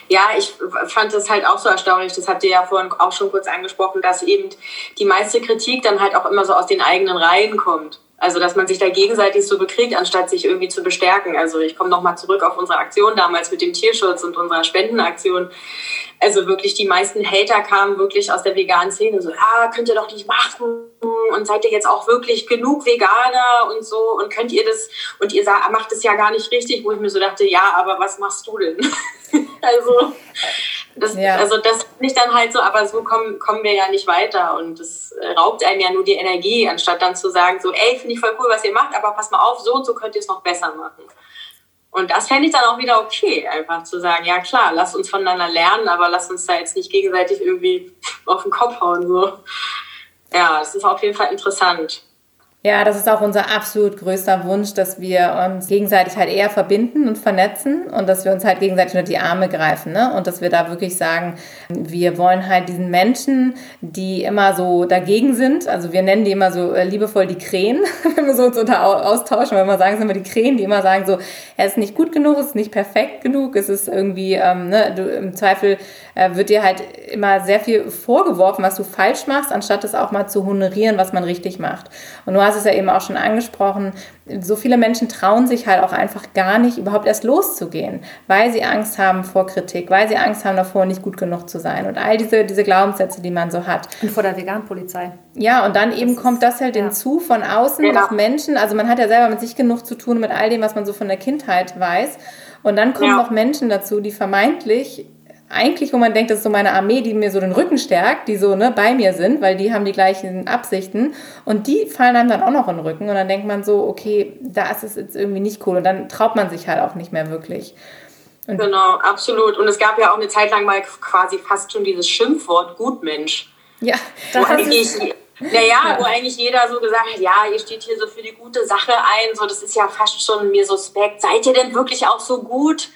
Ja, ich fand das halt auch so erstaunlich, das habt ihr ja vorhin auch schon kurz angesprochen, dass eben die meiste Kritik dann halt auch immer so aus den eigenen Reihen kommt. Also, dass man sich da gegenseitig so bekriegt, anstatt sich irgendwie zu bestärken. Also, ich komme nochmal zurück auf unsere Aktion damals mit dem Tierschutz und unserer Spendenaktion. Also, wirklich, die meisten Hater kamen wirklich aus der veganen Szene. So, ja, könnt ihr doch nicht machen. Und seid ihr jetzt auch wirklich genug Veganer und so? Und könnt ihr das? Und ihr macht es ja gar nicht richtig, wo ich mir so dachte, ja, aber was machst du denn? also, das, ja. Also das finde ich dann halt so, aber so kommen, kommen wir ja nicht weiter und das äh, raubt einem ja nur die Energie, anstatt dann zu sagen, so, ey, finde ich voll cool, was ihr macht, aber pass mal auf, so und so könnt ihr es noch besser machen. Und das fände ich dann auch wieder okay, einfach zu sagen, ja klar, lass uns voneinander lernen, aber lass uns da jetzt nicht gegenseitig irgendwie auf den Kopf hauen. So. ja, es ist auf jeden Fall interessant. Ja, das ist auch unser absolut größter Wunsch, dass wir uns gegenseitig halt eher verbinden und vernetzen und dass wir uns halt gegenseitig unter die Arme greifen. Ne? Und dass wir da wirklich sagen, wir wollen halt diesen Menschen, die immer so dagegen sind, also wir nennen die immer so äh, liebevoll die Krähen, wenn wir so uns unter austauschen, wenn wir sagen, sind wir die Krähen, die immer sagen so, er ist nicht gut genug, es ist nicht perfekt genug, es ist irgendwie, ähm, ne, du, im Zweifel äh, wird dir halt immer sehr viel vorgeworfen, was du falsch machst, anstatt es auch mal zu honorieren, was man richtig macht. Und du hast hast es ja eben auch schon angesprochen, so viele Menschen trauen sich halt auch einfach gar nicht, überhaupt erst loszugehen, weil sie Angst haben vor Kritik, weil sie Angst haben davor, nicht gut genug zu sein und all diese, diese Glaubenssätze, die man so hat. Und vor der Veganpolizei. Ja, und dann eben das kommt das halt ja. hinzu von außen, ja. Menschen, also man hat ja selber mit sich genug zu tun, mit all dem, was man so von der Kindheit weiß. Und dann kommen ja. noch Menschen dazu, die vermeintlich eigentlich, wo man denkt, das ist so meine Armee, die mir so den Rücken stärkt, die so ne, bei mir sind, weil die haben die gleichen Absichten und die fallen einem dann auch noch in den Rücken und dann denkt man so, okay, da ist es jetzt irgendwie nicht cool und dann traut man sich halt auch nicht mehr wirklich. Und genau, absolut. Und es gab ja auch eine Zeit lang mal quasi fast schon dieses Schimpfwort Gutmensch. Ja, das ist naja, wo eigentlich jeder so gesagt hat, ja, ihr steht hier so für die gute Sache ein, so das ist ja fast schon mir suspekt. Seid ihr denn wirklich auch so gut?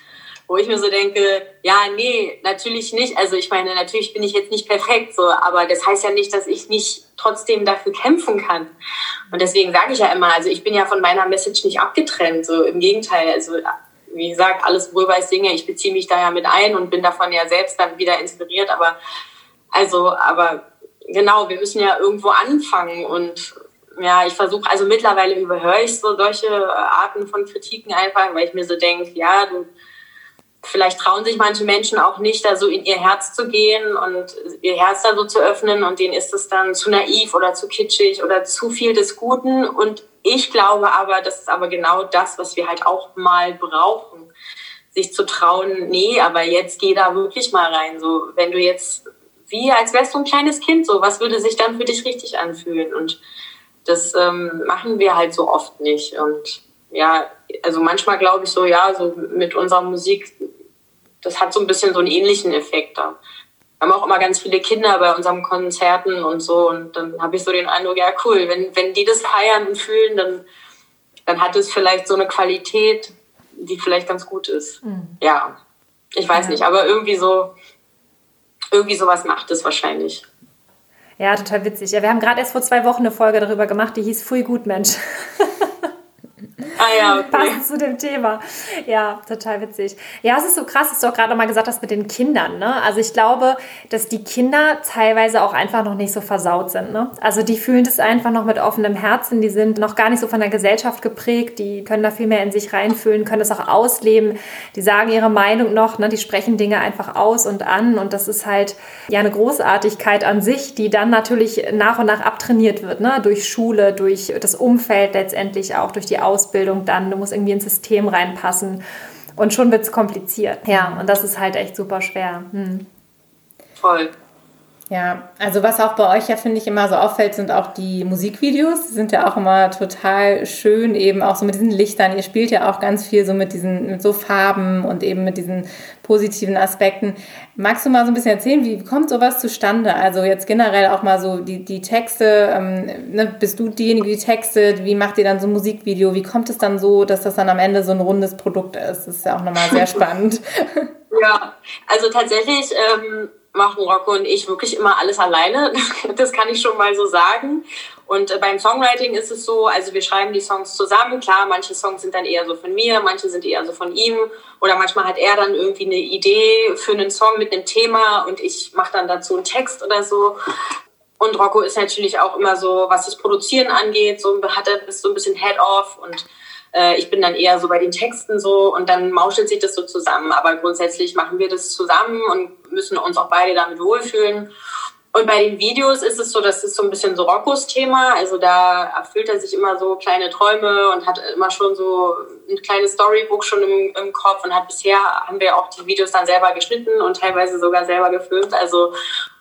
Wo ich mir so denke, ja, nee, natürlich nicht. Also ich meine, natürlich bin ich jetzt nicht perfekt, so, aber das heißt ja nicht, dass ich nicht trotzdem dafür kämpfen kann. Und deswegen sage ich ja immer, also ich bin ja von meiner Message nicht abgetrennt, so im Gegenteil. Also wie gesagt, alles, worüber ich singe, ich beziehe mich da ja mit ein und bin davon ja selbst dann wieder inspiriert. Aber also, aber genau, wir müssen ja irgendwo anfangen und ja, ich versuche, also mittlerweile überhöre ich so solche Arten von Kritiken einfach, weil ich mir so denke, ja, du vielleicht trauen sich manche Menschen auch nicht, da so in ihr Herz zu gehen und ihr Herz da so zu öffnen und denen ist es dann zu naiv oder zu kitschig oder zu viel des Guten. Und ich glaube aber, das ist aber genau das, was wir halt auch mal brauchen, sich zu trauen, nee, aber jetzt geh da wirklich mal rein. So, wenn du jetzt, wie als wärst du ein kleines Kind, so, was würde sich dann für dich richtig anfühlen? Und das ähm, machen wir halt so oft nicht. Und ja, also manchmal glaube ich so, ja, so mit unserer Musik, das hat so ein bisschen so einen ähnlichen Effekt da. Wir haben auch immer ganz viele Kinder bei unseren Konzerten und so und dann habe ich so den Eindruck, ja cool, wenn, wenn die das feiern und fühlen, dann, dann hat es vielleicht so eine Qualität, die vielleicht ganz gut ist. Mhm. Ja, ich weiß ja. nicht, aber irgendwie so, irgendwie sowas macht es wahrscheinlich. Ja, total witzig. Ja, wir haben gerade erst vor zwei Wochen eine Folge darüber gemacht, die hieß Pfui Gutmensch. Ah ja, okay. Passend zu dem Thema. Ja, total witzig. Ja, es ist so krass, dass du auch gerade nochmal gesagt hast mit den Kindern. Ne? Also ich glaube, dass die Kinder teilweise auch einfach noch nicht so versaut sind. Ne? Also die fühlen das einfach noch mit offenem Herzen. Die sind noch gar nicht so von der Gesellschaft geprägt. Die können da viel mehr in sich reinfühlen, können das auch ausleben. Die sagen ihre Meinung noch. Ne? Die sprechen Dinge einfach aus und an. Und das ist halt ja eine Großartigkeit an sich, die dann natürlich nach und nach abtrainiert wird. Ne? Durch Schule, durch das Umfeld letztendlich auch, durch die Ausbildung. Ausbildung dann, du musst irgendwie ins System reinpassen und schon wird es kompliziert. Ja, und das ist halt echt super schwer. Hm. Voll. Ja, also was auch bei euch ja, finde ich, immer so auffällt, sind auch die Musikvideos. Die sind ja auch immer total schön, eben auch so mit diesen Lichtern. Ihr spielt ja auch ganz viel so mit diesen, mit so Farben und eben mit diesen positiven Aspekten. Magst du mal so ein bisschen erzählen, wie kommt sowas zustande? Also jetzt generell auch mal so die, die Texte, ähm, ne, bist du diejenige, die textet? Wie macht ihr dann so ein Musikvideo? Wie kommt es dann so, dass das dann am Ende so ein rundes Produkt ist? Das ist ja auch nochmal sehr spannend. Ja, also tatsächlich ähm, machen Rocco und ich wirklich immer alles alleine. Das kann ich schon mal so sagen. Und äh, beim Songwriting ist es so, also wir schreiben die Songs zusammen. Klar, manche Songs sind dann eher so von mir, manche sind eher so von ihm. Oder manchmal hat er dann irgendwie eine Idee für einen Song mit einem Thema und ich mache dann dazu einen Text oder so. Und Rocco ist natürlich auch immer so, was das Produzieren angeht, so hat er ist so ein bisschen Head-Off und äh, ich bin dann eher so bei den Texten so und dann mauschelt sich das so zusammen. Aber grundsätzlich machen wir das zusammen und müssen uns auch beide damit wohlfühlen. Und bei den Videos ist es so, das ist so ein bisschen so Roccos Thema. Also da erfüllt er sich immer so kleine Träume und hat immer schon so ein kleines Storybook schon im, im Kopf und hat bisher haben wir auch die Videos dann selber geschnitten und teilweise sogar selber gefilmt. Also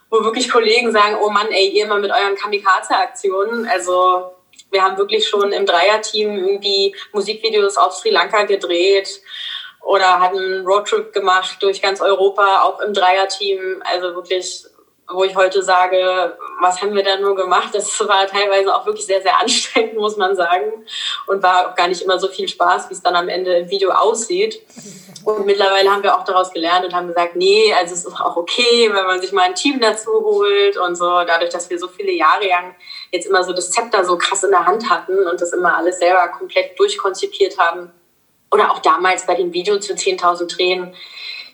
wo wirklich Kollegen sagen, oh Mann, ey, ihr immer mit euren Kamikaze-Aktionen. Also wir haben wirklich schon im Dreierteam irgendwie Musikvideos auf Sri Lanka gedreht oder hatten einen Roadtrip gemacht durch ganz Europa, auch im Dreierteam. Also wirklich wo ich heute sage, was haben wir da nur gemacht? Das war teilweise auch wirklich sehr, sehr anstrengend, muss man sagen. Und war auch gar nicht immer so viel Spaß, wie es dann am Ende im Video aussieht. Und mittlerweile haben wir auch daraus gelernt und haben gesagt, nee, also es ist auch okay, wenn man sich mal ein Team dazu holt und so. Dadurch, dass wir so viele Jahre lang jetzt immer so das Zepter so krass in der Hand hatten und das immer alles selber komplett durchkonzipiert haben. Oder auch damals bei dem Video zu 10.000 Tränen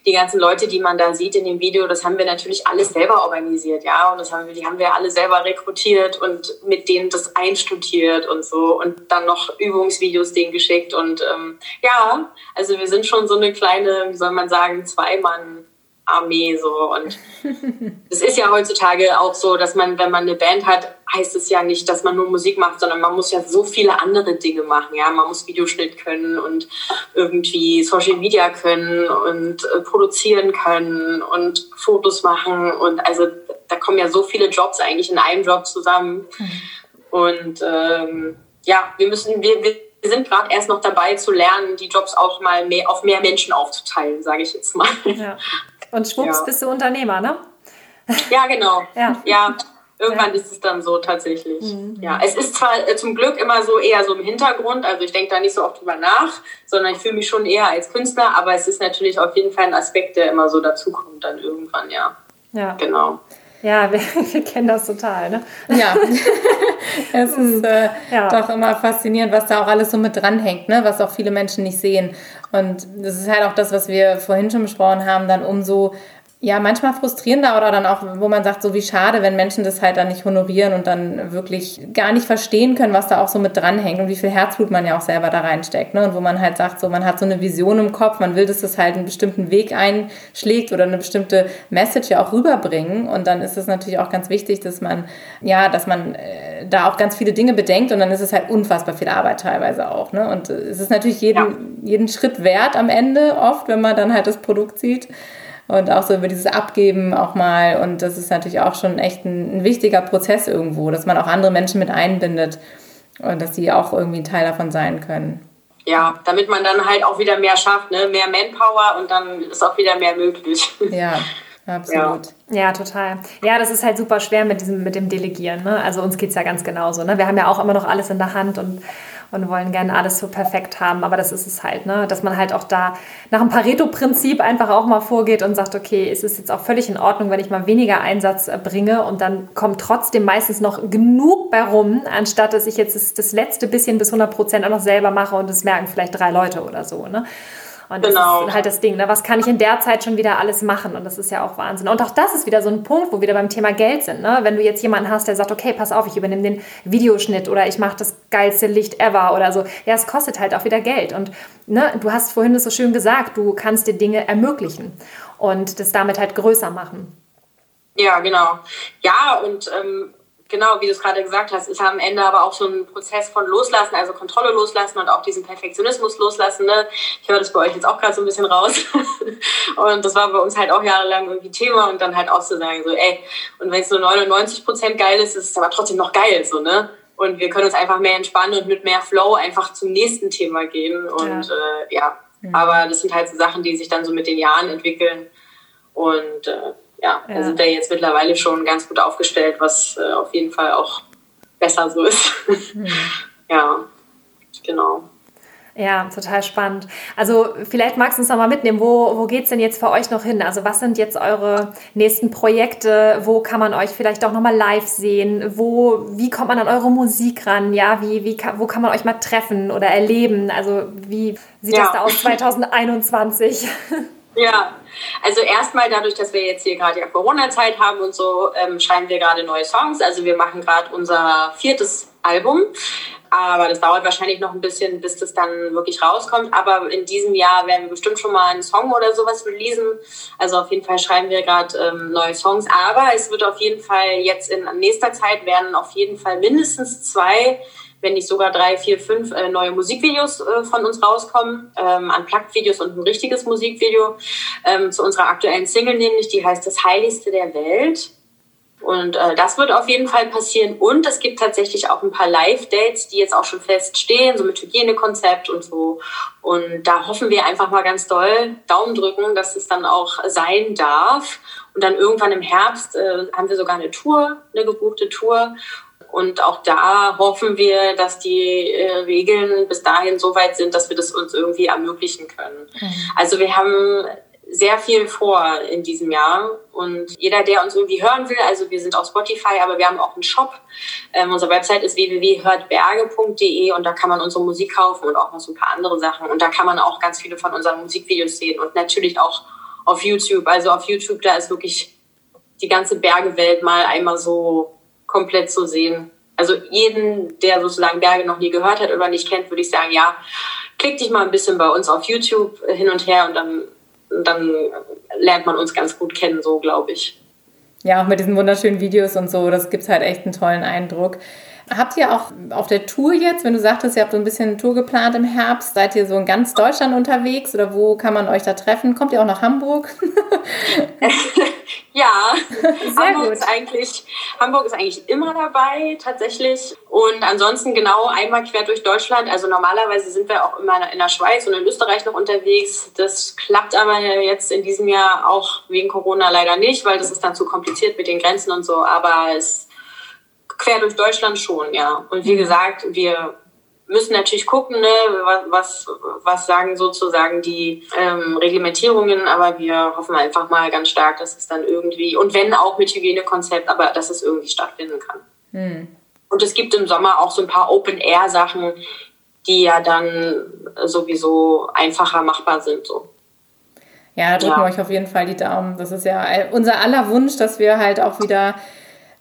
die ganzen Leute, die man da sieht in dem Video, das haben wir natürlich alles selber organisiert, ja. Und das haben wir, die haben wir alle selber rekrutiert und mit denen das einstudiert und so und dann noch Übungsvideos denen geschickt. Und ähm, ja, also wir sind schon so eine kleine, wie soll man sagen, Zweimann. Armee so und es ist ja heutzutage auch so, dass man, wenn man eine Band hat, heißt es ja nicht, dass man nur Musik macht, sondern man muss ja so viele andere Dinge machen. Ja, man muss Videoschnitt können und irgendwie Social Media können und äh, produzieren können und Fotos machen und also da kommen ja so viele Jobs eigentlich in einem Job zusammen und ähm, ja, wir müssen wir, wir wir sind gerade erst noch dabei zu lernen, die Jobs auch mal mehr, auf mehr Menschen aufzuteilen, sage ich jetzt mal. Ja. Und schwupps ja. bist du Unternehmer, ne? Ja, genau. ja. ja. Irgendwann ja. ist es dann so tatsächlich. Mhm. Ja, es ist zwar äh, zum Glück immer so eher so im Hintergrund, also ich denke da nicht so oft drüber nach, sondern ich fühle mich schon eher als Künstler, aber es ist natürlich auf jeden Fall ein Aspekt, der immer so dazukommt dann irgendwann, ja. Ja. Genau. Ja, wir, wir, kennen das total, ne? Ja. es ist äh, ja. doch immer faszinierend, was da auch alles so mit dranhängt, ne? was auch viele Menschen nicht sehen. Und das ist halt auch das, was wir vorhin schon besprochen haben, dann umso ja, manchmal frustrierender oder dann auch, wo man sagt, so wie schade, wenn Menschen das halt dann nicht honorieren und dann wirklich gar nicht verstehen können, was da auch so mit dranhängt und wie viel Herzblut man ja auch selber da reinsteckt. Ne? Und wo man halt sagt, so man hat so eine Vision im Kopf, man will, dass das halt einen bestimmten Weg einschlägt oder eine bestimmte Message ja auch rüberbringen. Und dann ist es natürlich auch ganz wichtig, dass man, ja, dass man äh, da auch ganz viele Dinge bedenkt und dann ist es halt unfassbar viel Arbeit teilweise auch. Ne? Und äh, es ist natürlich jeden, ja. jeden Schritt wert am Ende oft, wenn man dann halt das Produkt sieht und auch so über dieses Abgeben auch mal. Und das ist natürlich auch schon echt ein, ein wichtiger Prozess irgendwo, dass man auch andere Menschen mit einbindet und dass die auch irgendwie ein Teil davon sein können. Ja, damit man dann halt auch wieder mehr schafft, ne? mehr Manpower und dann ist auch wieder mehr möglich. Ja, absolut. Ja. ja. total. Ja, das ist halt super schwer mit diesem, mit dem Delegieren. Ne? Also uns geht es ja ganz genauso. Ne? Wir haben ja auch immer noch alles in der Hand und und wollen gerne alles so perfekt haben. Aber das ist es halt, ne? dass man halt auch da nach dem Pareto-Prinzip einfach auch mal vorgeht und sagt, okay, es ist jetzt auch völlig in Ordnung, wenn ich mal weniger Einsatz äh, bringe und dann kommt trotzdem meistens noch genug bei rum, anstatt dass ich jetzt das, letzte bisschen bis 100 Prozent auch noch selber mache und das merken vielleicht drei Leute oder so. Ne? Und das genau. ist halt das Ding, ne? was kann ich in der Zeit schon wieder alles machen? Und das ist ja auch Wahnsinn. Und auch das ist wieder so ein Punkt, wo wir wieder beim Thema Geld sind. Ne? Wenn du jetzt jemanden hast, der sagt, okay, pass auf, ich übernehme den Videoschnitt oder ich mache das geilste Licht ever oder so. Ja, es kostet halt auch wieder Geld. Und ne, du hast vorhin das so schön gesagt, du kannst dir Dinge ermöglichen und das damit halt größer machen. Ja, genau. Ja, und ähm, genau, wie du es gerade gesagt hast, ist am Ende aber auch so ein Prozess von Loslassen, also Kontrolle loslassen und auch diesen Perfektionismus loslassen. Ne? Ich höre das bei euch jetzt auch gerade so ein bisschen raus. und das war bei uns halt auch jahrelang irgendwie Thema und dann halt auch zu so sagen, so, ey, und wenn es nur 99 Prozent geil ist, ist es aber trotzdem noch geil, so, ne? Und wir können uns einfach mehr entspannen und mit mehr Flow einfach zum nächsten Thema gehen. Und ja, äh, ja. Mhm. aber das sind halt so Sachen, die sich dann so mit den Jahren entwickeln. Und äh, ja, ja. da sind wir jetzt mittlerweile schon ganz gut aufgestellt, was äh, auf jeden Fall auch besser so ist. Mhm. ja, genau. Ja, total spannend. Also vielleicht magst du uns noch mal mitnehmen, wo, wo geht es denn jetzt für euch noch hin? Also was sind jetzt eure nächsten Projekte? Wo kann man euch vielleicht auch noch mal live sehen? Wo, wie kommt man an eure Musik ran? Ja, wie, wie, wo kann man euch mal treffen oder erleben? Also wie sieht ja. das da aus 2021? Ja, also erstmal dadurch, dass wir jetzt hier gerade ja Corona-Zeit haben und so, ähm, schreiben wir gerade neue Songs. Also wir machen gerade unser viertes Album. Aber das dauert wahrscheinlich noch ein bisschen, bis das dann wirklich rauskommt. Aber in diesem Jahr werden wir bestimmt schon mal einen Song oder sowas releasen. Also auf jeden Fall schreiben wir gerade ähm, neue Songs. Aber es wird auf jeden Fall jetzt in nächster Zeit werden auf jeden Fall mindestens zwei wenn nicht sogar drei, vier, fünf äh, neue Musikvideos äh, von uns rauskommen, ähm, Unplugged-Videos und ein richtiges Musikvideo ähm, zu unserer aktuellen Single, nämlich die heißt Das Heiligste der Welt. Und äh, das wird auf jeden Fall passieren. Und es gibt tatsächlich auch ein paar Live-Dates, die jetzt auch schon feststehen, so mit Hygienekonzept und so. Und da hoffen wir einfach mal ganz doll, Daumen drücken, dass es dann auch sein darf. Und dann irgendwann im Herbst äh, haben wir sogar eine Tour, eine gebuchte Tour. Und auch da hoffen wir, dass die äh, Regeln bis dahin so weit sind, dass wir das uns irgendwie ermöglichen können. Mhm. Also wir haben sehr viel vor in diesem Jahr. Und jeder, der uns irgendwie hören will, also wir sind auf Spotify, aber wir haben auch einen Shop. Ähm, unsere Website ist www.hörtberge.de und da kann man unsere Musik kaufen und auch noch so ein paar andere Sachen. Und da kann man auch ganz viele von unseren Musikvideos sehen und natürlich auch auf YouTube. Also auf YouTube, da ist wirklich die ganze Bergewelt mal einmal so komplett zu sehen. Also jeden, der sozusagen Berge noch nie gehört hat oder nicht kennt, würde ich sagen, ja, klick dich mal ein bisschen bei uns auf YouTube hin und her und dann dann lernt man uns ganz gut kennen, so glaube ich. Ja, auch mit diesen wunderschönen Videos und so, das gibt halt echt einen tollen Eindruck. Habt ihr auch auf der Tour jetzt, wenn du sagtest, ihr habt so ein bisschen eine Tour geplant im Herbst, seid ihr so in ganz Deutschland unterwegs oder wo kann man euch da treffen? Kommt ihr auch nach Hamburg? ja, Sehr Hamburg gut. ist eigentlich Hamburg ist eigentlich immer dabei tatsächlich und ansonsten genau einmal quer durch Deutschland. Also normalerweise sind wir auch immer in der Schweiz und in Österreich noch unterwegs. Das klappt aber jetzt in diesem Jahr auch wegen Corona leider nicht, weil das ist dann zu kompliziert mit den Grenzen und so. Aber es quer durch Deutschland schon, ja. Und wie mhm. gesagt, wir müssen natürlich gucken, ne, was, was sagen sozusagen die ähm, Reglementierungen, aber wir hoffen einfach mal ganz stark, dass es dann irgendwie, und wenn auch mit Hygienekonzept, aber dass es irgendwie stattfinden kann. Mhm. Und es gibt im Sommer auch so ein paar Open-Air-Sachen, die ja dann sowieso einfacher machbar sind. So. Ja, drücken ja. wir euch auf jeden Fall die Daumen. Das ist ja unser aller Wunsch, dass wir halt auch wieder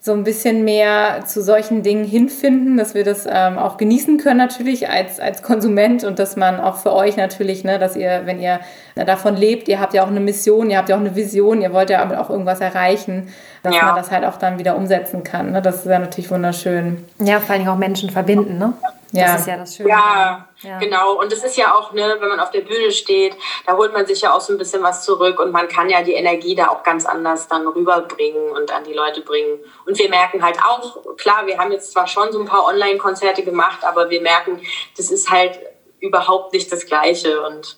so ein bisschen mehr zu solchen Dingen hinfinden, dass wir das ähm, auch genießen können natürlich als, als Konsument und dass man auch für euch natürlich, ne, dass ihr, wenn ihr davon lebt, ihr habt ja auch eine Mission, ihr habt ja auch eine Vision, ihr wollt ja auch irgendwas erreichen, dass ja. man das halt auch dann wieder umsetzen kann. Ne? Das ist ja natürlich wunderschön. Ja, vor allem auch Menschen verbinden, ne? Ja. Das ist ja das Schöne. Ja, ja, genau. Und es ist ja auch, ne, wenn man auf der Bühne steht, da holt man sich ja auch so ein bisschen was zurück und man kann ja die Energie da auch ganz anders dann rüberbringen und an die Leute bringen. Und wir merken halt auch, klar, wir haben jetzt zwar schon so ein paar Online-Konzerte gemacht, aber wir merken, das ist halt überhaupt nicht das Gleiche und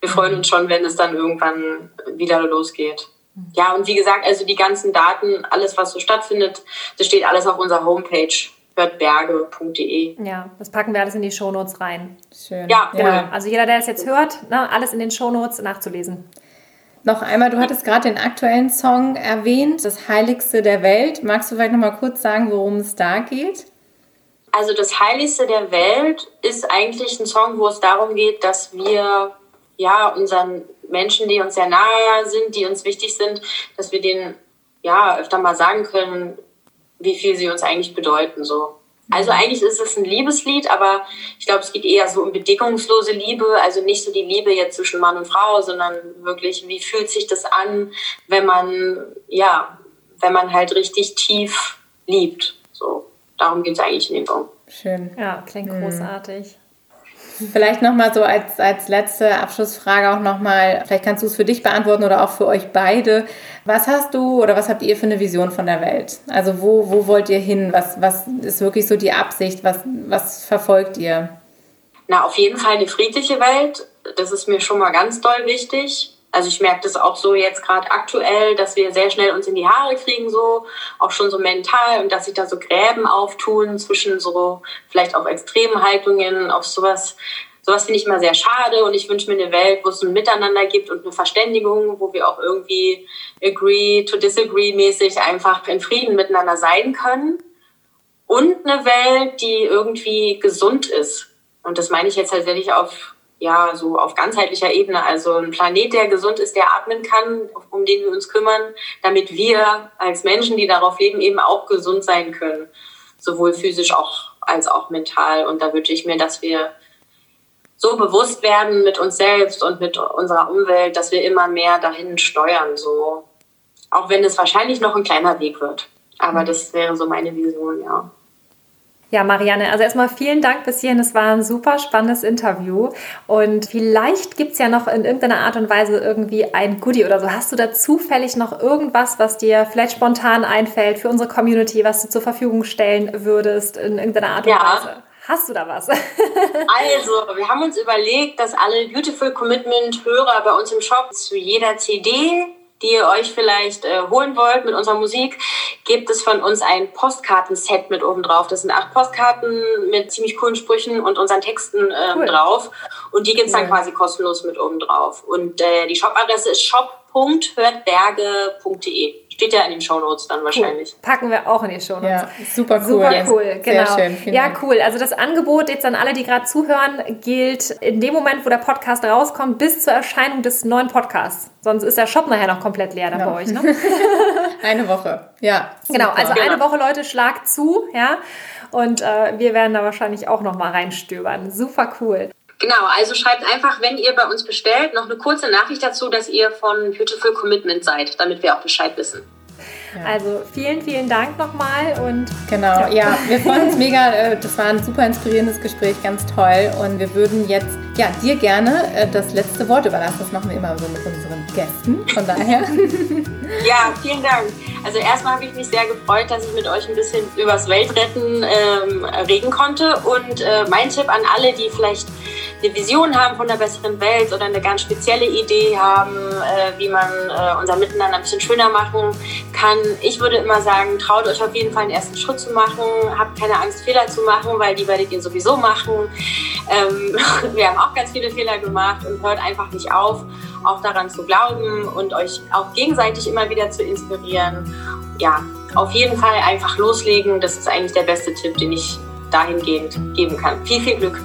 wir freuen uns schon, wenn es dann irgendwann wieder losgeht. Ja, und wie gesagt, also die ganzen Daten, alles, was so stattfindet, das steht alles auf unserer Homepage hörtberge.de. Ja, das packen wir alles in die Shownotes rein. Schön. Ja. Ja. Also jeder, der es jetzt hört, ne, alles in den Shownotes nachzulesen. Noch einmal, du hattest gerade den aktuellen Song erwähnt, das Heiligste der Welt. Magst du vielleicht noch mal kurz sagen, worum es da geht? Also das Heiligste der Welt ist eigentlich ein Song, wo es darum geht, dass wir ja unseren Menschen, die uns sehr nahe sind, die uns wichtig sind, dass wir denen ja öfter mal sagen können, wie viel sie uns eigentlich bedeuten. So. Also mhm. eigentlich ist es ein Liebeslied, aber ich glaube, es geht eher so um bedingungslose Liebe, also nicht so die Liebe jetzt zwischen Mann und Frau, sondern wirklich, wie fühlt sich das an, wenn man, ja, wenn man halt richtig tief liebt. So, darum geht es eigentlich in dem Song. Schön. Ja, klingt mhm. großartig. Vielleicht nochmal so als, als letzte Abschlussfrage auch nochmal, vielleicht kannst du es für dich beantworten oder auch für euch beide. Was hast du oder was habt ihr für eine Vision von der Welt? Also wo, wo wollt ihr hin? Was, was ist wirklich so die Absicht? Was, was verfolgt ihr? Na, auf jeden Fall eine friedliche Welt. Das ist mir schon mal ganz doll wichtig. Also ich merke das auch so jetzt gerade aktuell, dass wir sehr schnell uns in die Haare kriegen, so auch schon so mental und dass sich da so Gräben auftun zwischen so vielleicht auch extremen Haltungen, auf sowas. Sowas finde ich immer sehr schade und ich wünsche mir eine Welt, wo es ein Miteinander gibt und eine Verständigung, wo wir auch irgendwie agree to disagree mäßig einfach in Frieden miteinander sein können. Und eine Welt, die irgendwie gesund ist. Und das meine ich jetzt tatsächlich auf ja, so auf ganzheitlicher Ebene. Also ein Planet, der gesund ist, der atmen kann, um den wir uns kümmern, damit wir als Menschen, die darauf leben, eben auch gesund sein können. Sowohl physisch auch, als auch mental. Und da wünsche ich mir, dass wir so bewusst werden mit uns selbst und mit unserer Umwelt, dass wir immer mehr dahin steuern, so. Auch wenn es wahrscheinlich noch ein kleiner Weg wird. Aber das wäre so meine Vision, ja. Ja, Marianne, also erstmal vielen Dank bis hierhin. Es war ein super spannendes Interview. Und vielleicht gibt es ja noch in irgendeiner Art und Weise irgendwie ein Goodie oder so. Hast du da zufällig noch irgendwas, was dir vielleicht spontan einfällt für unsere Community, was du zur Verfügung stellen würdest in irgendeiner Art und ja. Weise? Hast du da was? also, wir haben uns überlegt, dass alle Beautiful Commitment Hörer bei uns im Shop zu jeder CD die ihr euch vielleicht äh, holen wollt mit unserer Musik, gibt es von uns ein Postkartenset mit oben drauf. Das sind acht Postkarten mit ziemlich coolen Sprüchen und unseren Texten ähm, cool. drauf. Und die gibt's cool. dann quasi kostenlos mit oben drauf. Und äh, die Shop-Adresse ist shop.hörtberge.de. Steht ja in den Shownotes dann wahrscheinlich. Cool. Packen wir auch in die Shownotes. Ja, super cool. Super cool, genau. Sehr schön, ja, cool. Also das Angebot jetzt an alle, die gerade zuhören, gilt in dem Moment, wo der Podcast rauskommt, bis zur Erscheinung des neuen Podcasts. Sonst ist der Shop nachher noch komplett leer dann ja. bei euch. Ne? eine Woche, ja. Genau, also eine Woche, Leute, schlagt zu, ja. Und äh, wir werden da wahrscheinlich auch noch mal reinstöbern. Super cool. Genau, also schreibt einfach, wenn ihr bei uns bestellt, noch eine kurze Nachricht dazu, dass ihr von Beautiful Commitment seid, damit wir auch Bescheid wissen. Ja. Also vielen, vielen Dank nochmal und genau, ja. ja. wir freuen uns mega. Äh, das war ein super inspirierendes Gespräch, ganz toll. Und wir würden jetzt ja dir gerne äh, das letzte Wort überlassen. Das machen wir immer so mit unseren Gästen. Von daher. ja, vielen Dank. Also erstmal habe ich mich sehr gefreut, dass ich mit euch ein bisschen übers Weltretten ähm, reden konnte. Und äh, mein Tipp an alle, die vielleicht eine Vision haben von einer besseren Welt oder eine ganz spezielle Idee haben, äh, wie man äh, unser Miteinander ein bisschen schöner machen kann. Ich würde immer sagen, traut euch auf jeden Fall einen ersten Schritt zu machen, habt keine Angst, Fehler zu machen, weil die werdet ihr sowieso machen. Ähm, wir haben auch ganz viele Fehler gemacht und hört einfach nicht auf, auch daran zu glauben und euch auch gegenseitig immer wieder zu inspirieren. Ja, auf jeden Fall einfach loslegen. Das ist eigentlich der beste Tipp, den ich dahingehend geben kann. Viel, viel Glück.